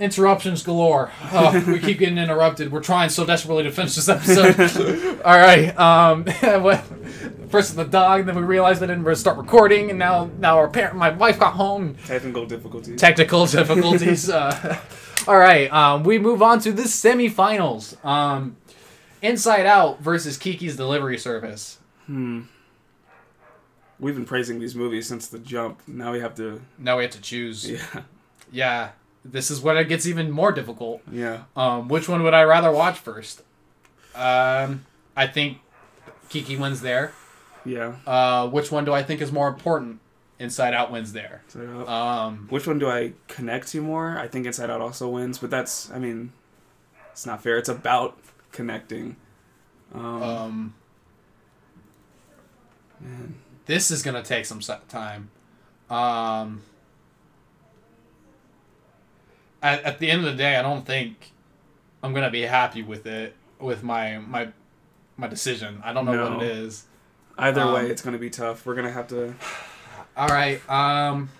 interruptions galore. Oh, we keep getting interrupted. We're trying so desperately to finish this episode. All right. Um, first the dog, then we realized I didn't start recording, and now now our parent, my wife got home. Technical difficulties. Technical difficulties. uh, all right. Um, we move on to the semifinals. Um, Inside Out versus Kiki's Delivery Service. hmm. We've been praising these movies since the jump. Now we have to. Now we have to choose. Yeah. Yeah, this is when it gets even more difficult. Yeah. Um, which one would I rather watch first? Um, I think Kiki wins there. Yeah. Uh, which one do I think is more important? Inside Out wins there. So, Um, Which one do I connect to more? I think Inside Out also wins, but that's, I mean, it's not fair. It's about connecting. Um, um, man. This is gonna take some time. Um, at, at the end of the day, I don't think I'm gonna be happy with it with my my my decision. I don't know No. what it is. Either Um, way, it's going to be tough. We're going to have to. All right. Um,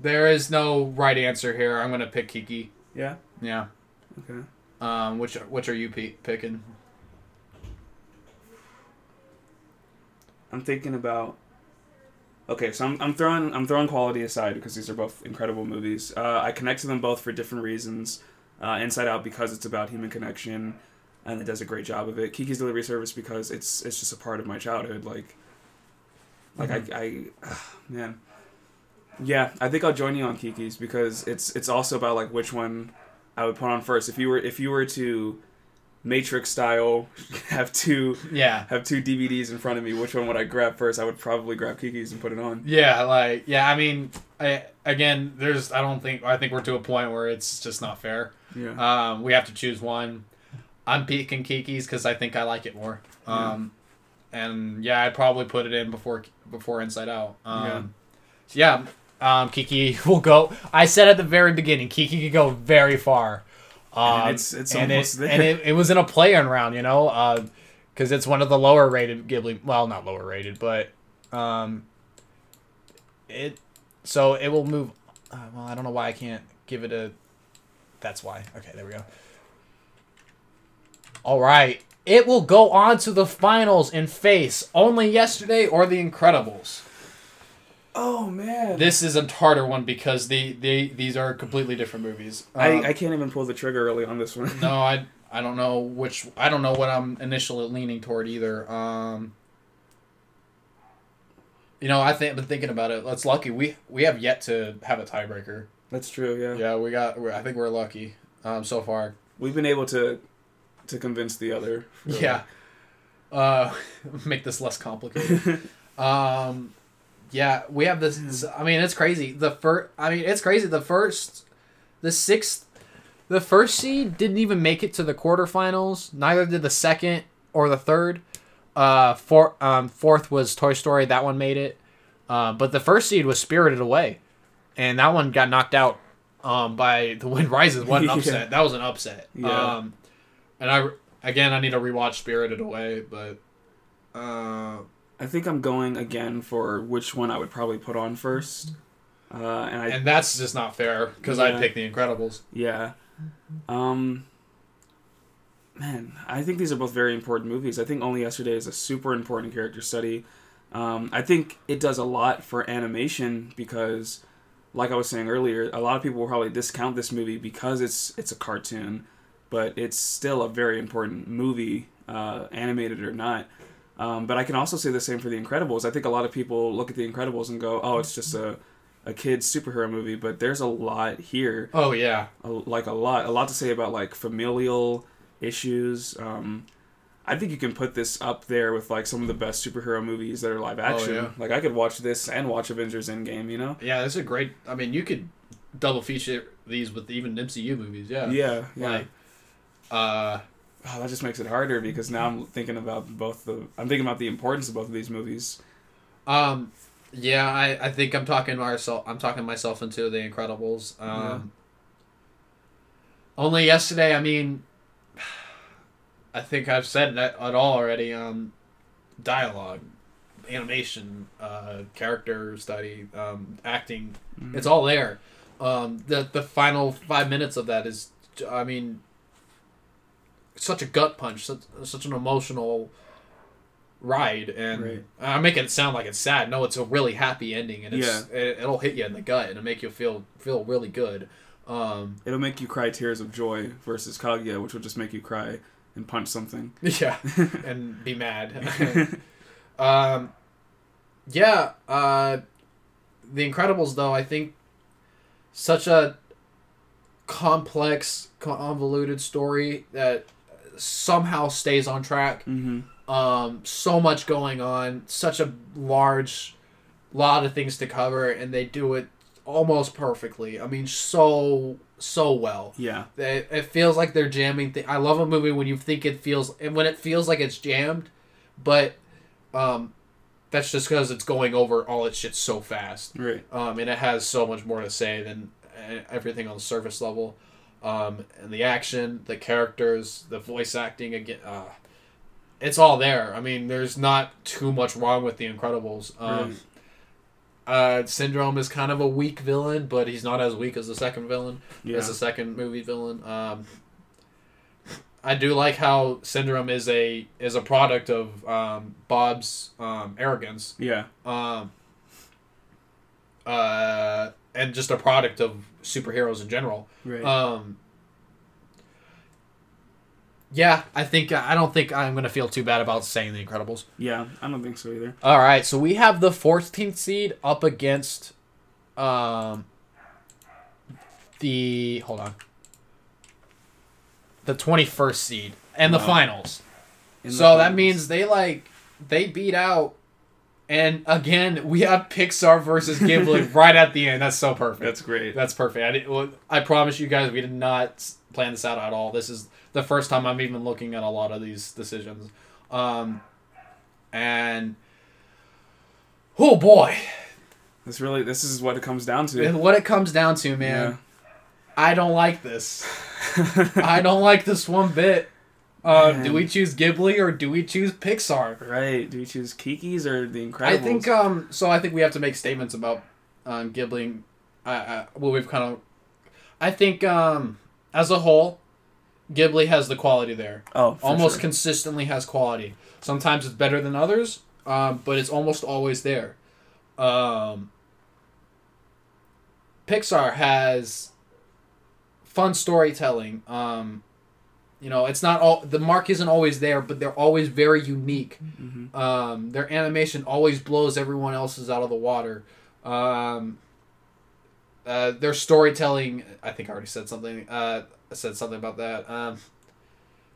there is no right answer here. I'm gonna pick Kiki. Yeah. Yeah. Okay. Um, which which are you pe- picking? I'm thinking about. Okay, so I'm, I'm throwing I'm throwing quality aside because these are both incredible movies. Uh, I connect to them both for different reasons. Uh, Inside Out because it's about human connection, and it does a great job of it. Kiki's Delivery Service because it's it's just a part of my childhood. Like, like I, I ah, man, yeah, I think I'll join you on Kiki's because it's it's also about like which one I would put on first. If you were if you were to Matrix style have two Yeah. have two DVDs in front of me, which one would I grab first? I would probably grab Kiki's and put it on. Yeah, like yeah. I mean, I, again, there's. I don't think. I think we're to a point where it's just not fair. Yeah. Um, we have to choose one. I'm picking Kiki's because I think I like it more. Um, and yeah, I'd probably put it in before before Inside Out. Um, yeah. um, Kiki will go. I said at the very beginning, Kiki could go very far. Um, And it's- it's and almost it, there. And it, it was in a play-in round, you know, because it's one of the lower rated Ghibli. Well, not lower rated, but um, it. So it will move. Uh, well, I don't know why I can't give it a. That's why. Okay, there we go. All right. It will go on to the finals and face only yesterday or The Incredibles. Oh man. This is a harder one because the, the these are completely different movies. Um, I, I can't even pull the trigger early on this one. no, I I don't know which I don't know what I'm initially leaning toward either. Um, you know, I think I've been thinking about it. That's lucky. We we have yet to have a tiebreaker. That's true. Yeah. Yeah, we got. I think we're lucky um, so far. We've been able to to convince the other. really. Yeah. Uh, make this less complicated. um, yeah, we have this. I mean, it's crazy. The first. I mean, it's crazy. The first, the sixth, the first seed didn't even make it to the quarterfinals. Neither did the second or the third. Uh, four, um, fourth was Toy Story. That one made it. Uh, but the first seed was Spirited Away, and that one got knocked out um, by The Wind Rises. What an Yeah. upset! That was an upset. Yeah. Um, and I again I need to rewatch Spirited Away, but uh, I think I'm going again for which one I would probably put on first. Uh, and I and that's just not fair because Yeah. I'd pick The Incredibles. yeah. Um. Man, I think these are both very important movies. I think Only Yesterday is a super important character study. Um, I think it does a lot for animation because, like I was saying earlier, a lot of people will probably discount this movie because it's it's a cartoon, but it's still a very important movie, uh, animated or not. Um, but I can also say the same for The Incredibles. I think a lot of people look at The Incredibles and go, "Oh, it's just a a kids superhero movie," but there's a lot here Oh yeah, a, like a lot a lot to say about like familial issues um i think you can put this up there with like some of the best superhero movies that are live action Oh, yeah. like i could watch this and watch avengers endgame you know yeah. This is a great. I mean, you could double feature these with even MCU movies. Yeah. yeah yeah Like, uh, oh, that just makes it harder because now i'm thinking about both the i'm thinking about the importance of both of these movies um, yeah. I, I think I'm talking myself. I'm talking myself into The Incredibles. Um, Yeah. only yesterday. I mean, I think I've said that at all already. Um, dialogue, animation, uh, character study, um, acting. Mm-hmm. It's all there. Um, the the final five minutes of that is, I mean, such a gut punch, such, such an emotional ride, and Right. I'm making it sound like it's sad. No, it's a really happy ending, and it's it, it'll hit you in the gut and it'll make you feel feel really good. Um, it'll make you cry tears of joy versus kaguya which will just make you cry and punch something yeah, and be mad. um, yeah, uh, The Incredibles, though, I think such a complex, convoluted story that somehow stays on track. mm-hmm Um, so much going on, such a large lot of things to cover, and they do it almost perfectly. I mean, so so well. yeah It, it feels like they're jamming. Th- I love a movie when you think it feels and when it feels like it's jammed, but um, that's just because it's going over all its shit so fast. right Um, and it has so much more to say than uh, everything on the surface level. Um, and the action, the characters, the voice acting again. Uh, it's all there. I mean, there's not too much wrong with the Incredibles. Um, uh, Syndrome is kind of a weak villain, but he's not as weak as the second villain yeah as the second movie villain. Um, I do like how Syndrome is a is a product of um, Bob's um, arrogance, Yeah. um, uh, and just a product of superheroes in general. Right. Um, yeah, I think I don't think I'm gonna feel too bad about saying the Incredibles. yeah, I don't think so either. All right, so we have the 14th seed up against um the hold on. The 21st seed and the finals. In the so that means they like they beat out and again, we have Pixar versus Ghibli right at the end. That's so perfect. That's great. That's perfect. I, did, well, I promise you guys, we did not plan this out at all. This is the first time I'm even looking at a lot of these decisions. Um, and oh boy, This really, this is what it comes down to. And what it comes down to, man, I don't like this. I don't like this one bit. Uh, do we choose Ghibli or do we choose Pixar? right. Do we choose Kiki's or The Incredibles? I think um. So I think we have to make statements about um, Ghibli. Uh, well, we've kind of. I think um, as a whole, Ghibli has the quality there. oh, for almost sure. consistently has quality. Sometimes it's better than others, um, but it's almost always there. Um, Pixar has fun storytelling. Um, you know, it's not all the mark isn't always there, but they're always very unique. Mhm. Um, their animation always blows everyone else's out of the water. Um, uh, their storytelling, I think I already said something. Uh, I said something about that. Um,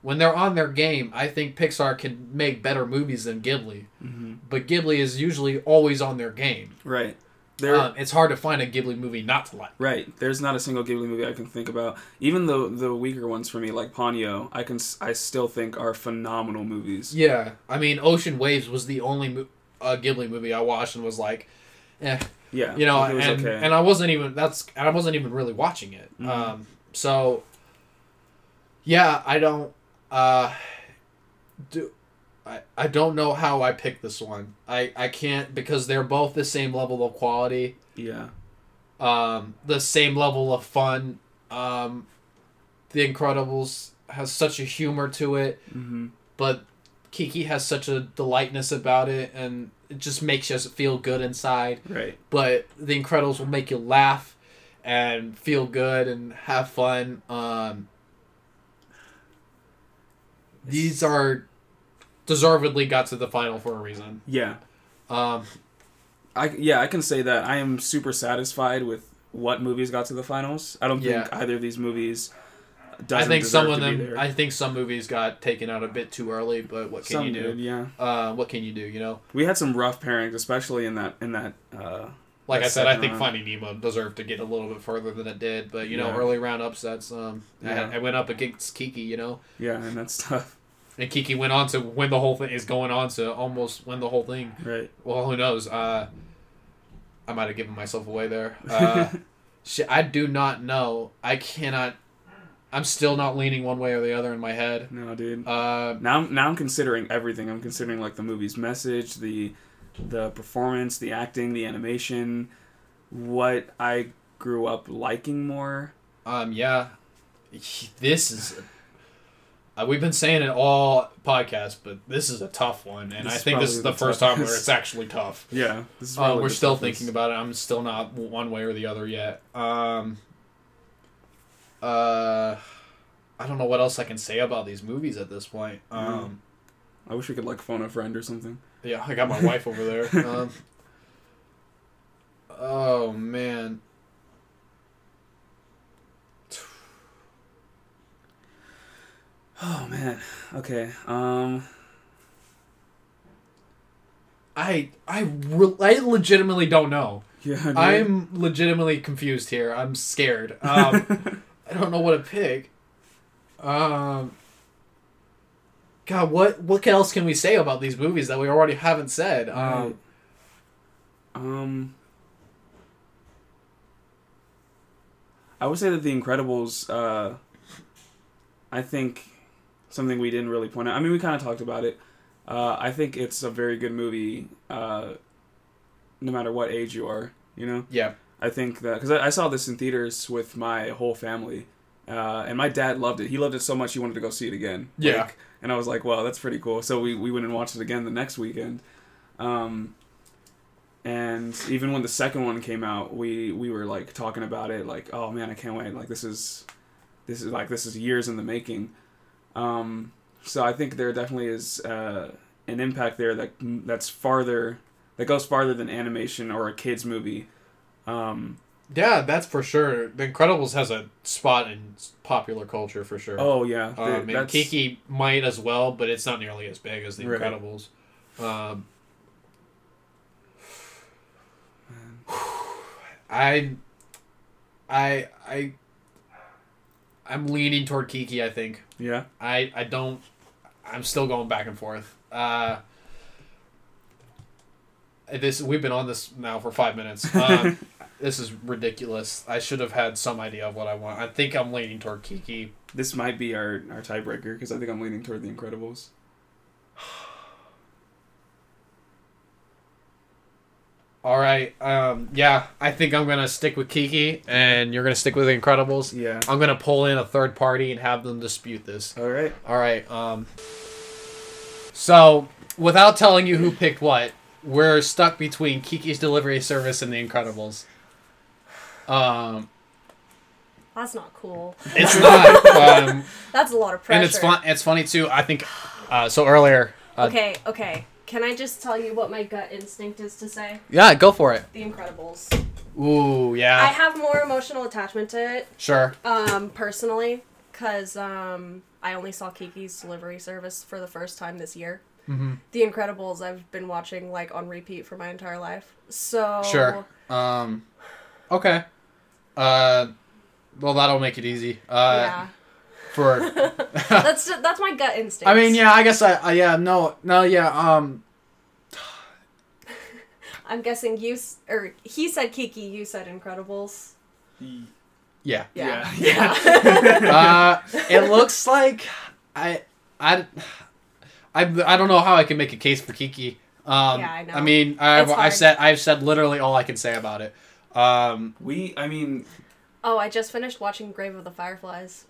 when they're on their game, I think Pixar can make better movies than Ghibli. Mhm. But Ghibli is usually always on their game. Right. There, Um, it's hard to find a Ghibli movie not to like. right. There's not a single Ghibli movie I can think about. Even the the weaker ones for me, like Ponyo, I can I still think are phenomenal movies. Yeah, I mean, Ocean Waves was the only mo- uh, Ghibli movie I watched and was like, eh, Yeah. you know, and, okay. and I wasn't even that's and I wasn't even really watching it. Mhm. Um, so yeah, I don't uh, do. I, I don't know how I picked this one. I, I can't because they're both the same level of quality, yeah. um, the same level of fun. Um, the Incredibles has such a humor to it, hmm but Kiki has such a delightness about it, and it just makes us feel good inside Right. but The Incredibles will make you laugh and feel good and have fun. Um, these are deservedly got to the final for a reason. Yeah. Um, I yeah I can say that I am super satisfied with what movies got to the finals. I don't Yeah. think either of these movies. I think some of them. I think some movies got taken out a bit too early, but what can Some you do? did, yeah. Uh, what can you do? You know, We had some rough pairings, especially in that in that. Uh, like That I said, I think round. Finding Nemo deserved to get a little bit further than it did, but you know, Yeah. early round upsets. Um, I- I went up against Kiki. You know. yeah, and that's tough. And Kiki went on to win the whole thing. Is going on to almost win the whole thing. Right. Well, who knows? Uh, I might have given myself away there. Uh, shit, I do not know. I cannot. I'm still not leaning one way or the other in my head. No, dude. Uh, Now, I'm- now I'm considering everything. I'm considering like the movie's message, the the performance, the acting, the animation, what I grew up liking more. um, yeah, this is. Uh, we've been saying it all podcast, but this is a tough one, and This I think this is the the first time where it's actually tough. Yeah, this is Uh, we're still toughest. thinking about it. I'm still not one way or the other yet. Um, uh, I don't know what else I can say about these movies at this point. Um, I wish we could like phone a friend or something. yeah, I got my wife over there. Um, oh man. Oh man. Okay. Um. I I re- I legitimately don't know. Yeah. dude. I'm legitimately confused here. I'm scared. Um, I don't know what to pick. Um, God, what what else can we say about these movies that we already haven't said? Um, Um, I would say that The Incredibles. Uh, I think something we didn't really point out. I mean, we kind of talked about it. Uh, I think it's a very good movie, uh, no matter what age you are. You know, yeah, I think that because I, I saw this in theaters with my whole family, uh, and my dad loved it. He loved it so much he wanted to go see it again. Yeah. Like, and I was like, "Wow, that's pretty cool." So we, we went and watched it again the next weekend. Um, and even when the second one came out, we we were like talking about it, like, "Oh man, I can't wait! Like this is this is like this is years in the making." Um, so I think there definitely is uh, an impact there that that's farther that goes farther than animation or a kids movie. Um, Yeah, that's for sure. The Incredibles has a spot in popular culture for sure. oh yeah, um, and Kiki might as well, but it's not nearly as big as the Right. Incredibles. Um, I, I, I, I'm leaning toward Kiki. I think Yeah. I, I don't. I'm still going back and forth. Uh, this we've been on this now for five minutes. Um, this is ridiculous. I should have had some idea of what I want. I think I'm leaning toward Kiki. This might be our, our tiebreaker because I think I'm leaning toward The Incredibles. All right. Um, yeah, I think I'm gonna stick with Kiki, and you're gonna stick with the Incredibles. Yeah. I'm gonna pull in a third party and have them dispute this. All right. All right. Um, so, without telling you who picked what, we're stuck between Kiki's Delivery Service and the Incredibles. Um, That's not cool. it's not. um, That's a lot of pressure. and it's fun. It's funny too. I think. Uh, so earlier. Uh, Okay, okay. Can I just tell you what my gut instinct is to say? Yeah, go for it. The Incredibles. Ooh, yeah. I have more emotional attachment to it, Sure. um, personally, because um, I only saw Kiki's Delivery Service for the first time this year. Mm-hmm. The Incredibles I've been watching like on repeat for my entire life. So Sure. Um, okay. Uh, well, that'll make it easy. Uh, yeah, For. that's that's my gut instinct. I mean, yeah. I guess I. I yeah. No. No. Yeah. Um. I'm guessing you s- or he said Kiki, you said Incredibles. Yeah. Yeah. Yeah. uh, it looks like I, I, I, I don't know how I can make a case for Kiki. Um, Yeah, I know. I mean, I've, I've said I've said literally all I can say about it. Um, we, I mean, Oh, I just finished watching Grave of the Fireflies.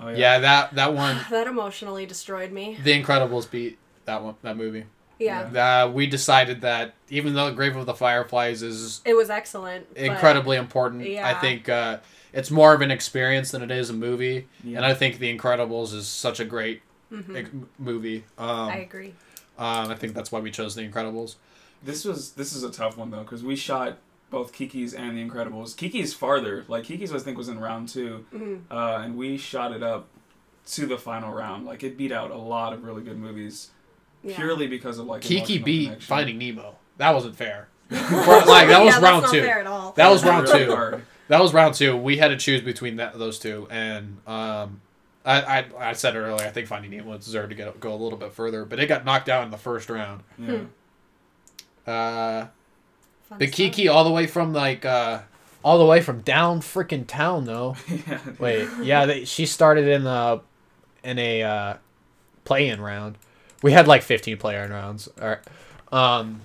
Oh yeah. that that one, That emotionally destroyed me. The Incredibles beat that one that movie. Yeah. Uh, we decided that even though Grave of the Fireflies is It was excellent. incredibly important, I think uh, it's more of an experience than it is a movie. Yeah. And I think The Incredibles is such a great Mhm. ex- movie. Um, I agree. um, I think that's why we chose The Incredibles. This was this is a tough one though because we shot both Kiki's and The Incredibles. Kiki's farther, like Kiki's I think was in round two, Mhm. uh, and we shot it up to the final round. Like it beat out a lot of really good movies Yeah. purely because of like Kiki emotional beat connection. Finding Nemo. That wasn't fair. For- like that was yeah, round that's two. Fair at all. That was round two. That was round two. We had to choose between that, those two, and um, I, I I said earlier. I think Finding Nemo deserved to get, go a little bit further, but it got knocked out in the first round. Yeah. Uh, Fun the stuff. Kiki all the way from like uh, all the way from down freaking town though. yeah. Wait, yeah, they, she started in the in a uh, play-in round. We had like 15 play-in rounds. All right. Um,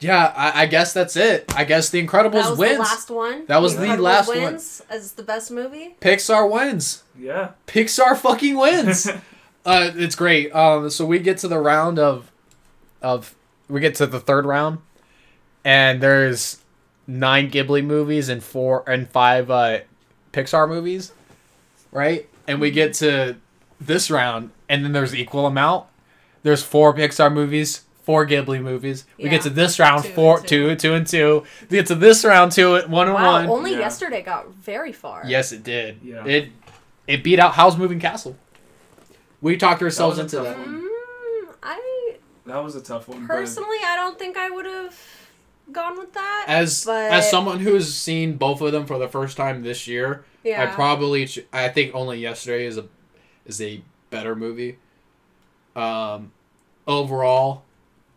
yeah, I, I guess that's it. I guess The Incredibles That was wins. the last one. That was the Incredibles last one. wins as the best movie. Pixar wins. Yeah. Pixar fucking wins. uh, it's great. Um, so we get to the round of, of we get to the third round, and there's nine Ghibli movies and four and five uh, Pixar movies, right? And we get to this round, and then there's equal amount. There's four Pixar movies, four Ghibli movies. We Yeah. get to this round, Two and two. two, two and two. We get to this round, two, one and Wow, one. only Yeah. yesterday got very far. Yes, it did. Yeah. It it beat out Howl's Moving Castle. We talked ourselves That into that. one. Mm, I That was a tough one. but- personally, I don't think I would have gone with that. As but, as someone who's seen both of them for the first time this year, yeah, I probably ch- I think only yesterday is a is a better movie. Um, overall,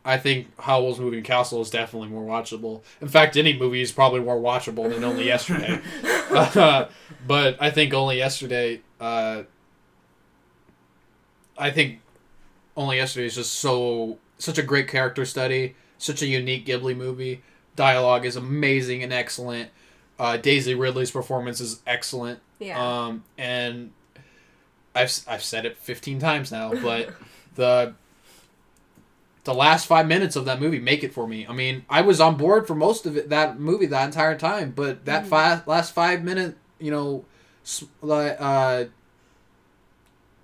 I think Howl's Moving Castle is definitely more watchable. In fact, any movie is probably more watchable than only yesterday. Uh, but I think only yesterday. Uh, I think only yesterday is just so such a great character study, such a unique Ghibli movie. Dialogue is amazing and excellent. Uh, Daisy Ridley's performance is excellent. Yeah. Um, and I've s- I've said it fifteen times now, but the the last five minutes of that movie make it for me. I mean, I was on board for most of it that movie that entire time, but that Mhm. five last five minute, you know, like uh,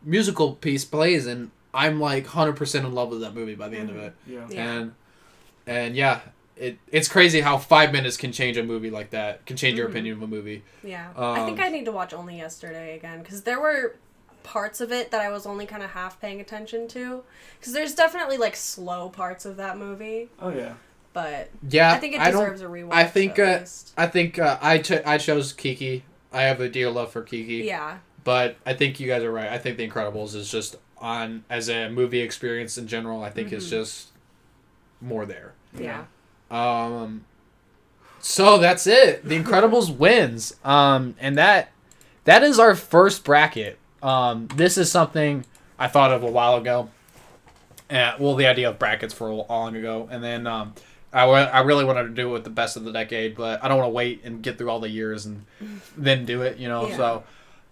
musical piece plays, and I'm like hundred percent in love with that movie by the end of it. Yeah. Yeah. And and yeah, it it's crazy how five minutes can change a movie like that. Can change your Mhm. opinion of a movie. Yeah. I think Um, I need to watch Only Yesterday again because there were parts of it that I was only kind of half paying attention to. Because there's definitely like slow parts of that movie, Oh yeah. but Yeah, I think it deserves a rewatch. I think, at uh, least. I think uh, I ch- I chose Kiki. I have a dear love for Kiki. yeah. But I think you guys are right. I think The Incredibles is just on as a movie experience in general. I think it's Mhm. just more there. Yeah. Um. So that's it. The Incredibles wins. Um, and that that is our first bracket. Um, this is something I thought of a while ago. Uh, well, the idea of brackets for a long ago, and then um, I—I really wanted to do it with the best of the decade, but I don't want to wait and get through all the years and then do it. You know, Yeah. so.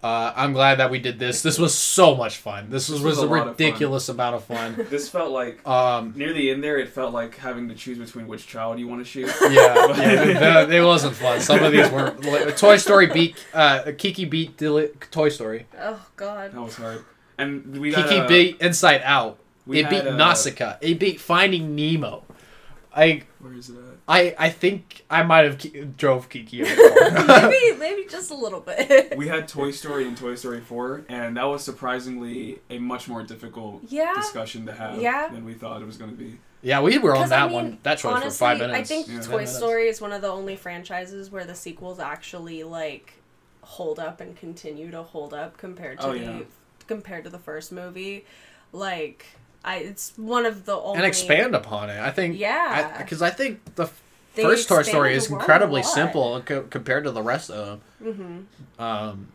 Uh, I'm glad that we did this. This was so much fun. This, was, This was was a a lot of fun. ridiculous amount of fun. This felt like Um, near the end there. It felt like having to choose between which child you want to shoot. yeah, yeah it, it wasn't fun. Some of these were like, Toy Story beat uh, Kiki beat Dili- Toy Story. Oh God. That was hard. And we got Kiki uh, beat Inside Out. we it beat uh, Nausicaa. It beat Finding Nemo. I Where is it at? I I think I might have ki- drove Kiki. a bit maybe maybe just a little bit. We had Toy Story and Toy Story 4, and that was surprisingly a much more difficult yeah. discussion to have Yeah. than we thought it was going to be. yeah, we were on 'Cause, I that mean, one. That choice Honestly, for five minutes. I think Yeah. Toy. Story is one of the only franchises where the sequels actually like hold up and continue to hold up compared to Oh, the yeah. compared to the first movie. Like I, it's one of the only and expand upon it. I think. Yeah. Because I, think the They first Toy Story is incredibly simple co- compared to the rest of them. Mm-hmm. Um,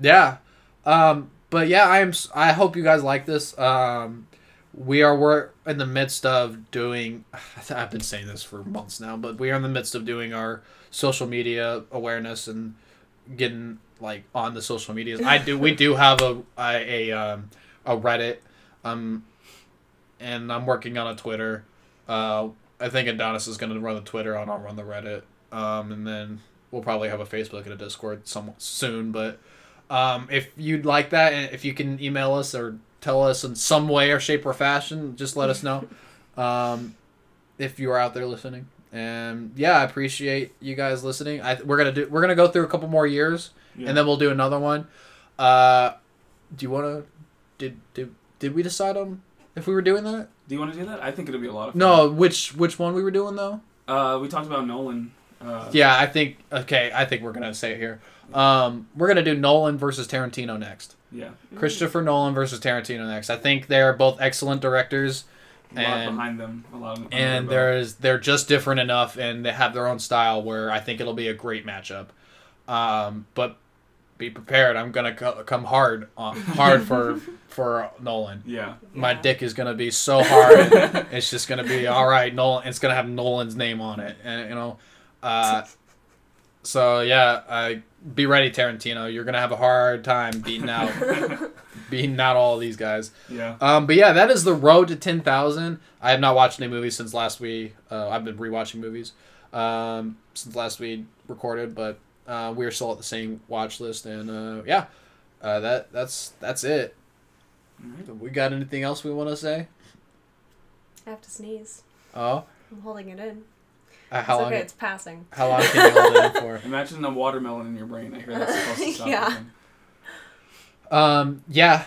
yeah. Um, but yeah, I'm. s- I hope you guys like this. Um, we are we're in the midst of doing. I've been saying this for months now, but we are in the midst of doing our social media awareness and getting like on the social medias. I do. We do have a a a, um, a Reddit. Um, and I'm working on a Twitter. Uh, I think Adonis is going to run the Twitter, and I'll run the Reddit. Um, and then we'll probably have a Facebook and a Discord some soon. But um, if you'd like that, and if you can email us or tell us in some way or shape or fashion, just let us know. Um, if you are out there listening, and yeah, I appreciate you guys listening. I we're gonna do we're gonna go through a couple more years, Yeah. and then we'll do another one. Uh, do you want to? Did did did we decide on if we were doing that? Do you want to do that? I think it'll be a lot of fun. No, which which one we were doing though? Uh, we talked about Nolan. Uh, Yeah, I think okay. I think we're gonna say it here. Um, we're gonna do Nolan versus Tarantino next. Yeah. Christopher Nolan versus Tarantino next. I think they are both excellent directors, A lot And- behind them. A lot. Of, and there's they're just different enough, and they have their own style where I think it'll be a great matchup. Um, but be prepared. I'm gonna co- come hard on hard for for Nolan. Yeah. My dick is gonna be so hard. it's just gonna be all right. Nolan. It's gonna have Nolan's name on it, and you know. Uh, so yeah, I be ready, Tarantino. You're gonna have a hard time beating out beating out all of these guys. Yeah. Um, but yeah, that is the road to ten thousand. I have not watched any movies since last we. Uh, I've been rewatching movies um, since last we recorded, but uh, we're still at the same watch list, and uh, yeah, uh, that that's that's it. Alright. We got anything else we want to say? I have to sneeze. Oh, I'm holding it in. uh, how it's long? okay. It's passing. How long can you hold it in for? Imagine the watermelon in your brain. I hear that's supposed to stop. Yeah. everything. Um, yeah.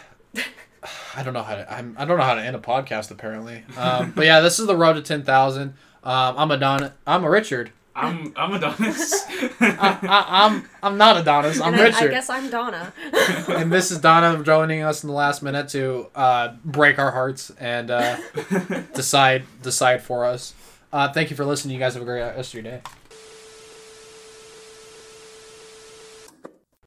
I don't know how to. I'm, I don't know how to end a podcast apparently. Um, but yeah, this is the road to ten thousand. Um, I'm Adonis. I'm a Richard. I'm I'm Adonis. I, I, I'm I'm not Adonis. I'm and I, I guess I'm Donna. and this is Donna joining us in the last minute to uh, break our hearts and uh, decide decide for us. Uh, thank you for listening. You guys have a great rest of your day.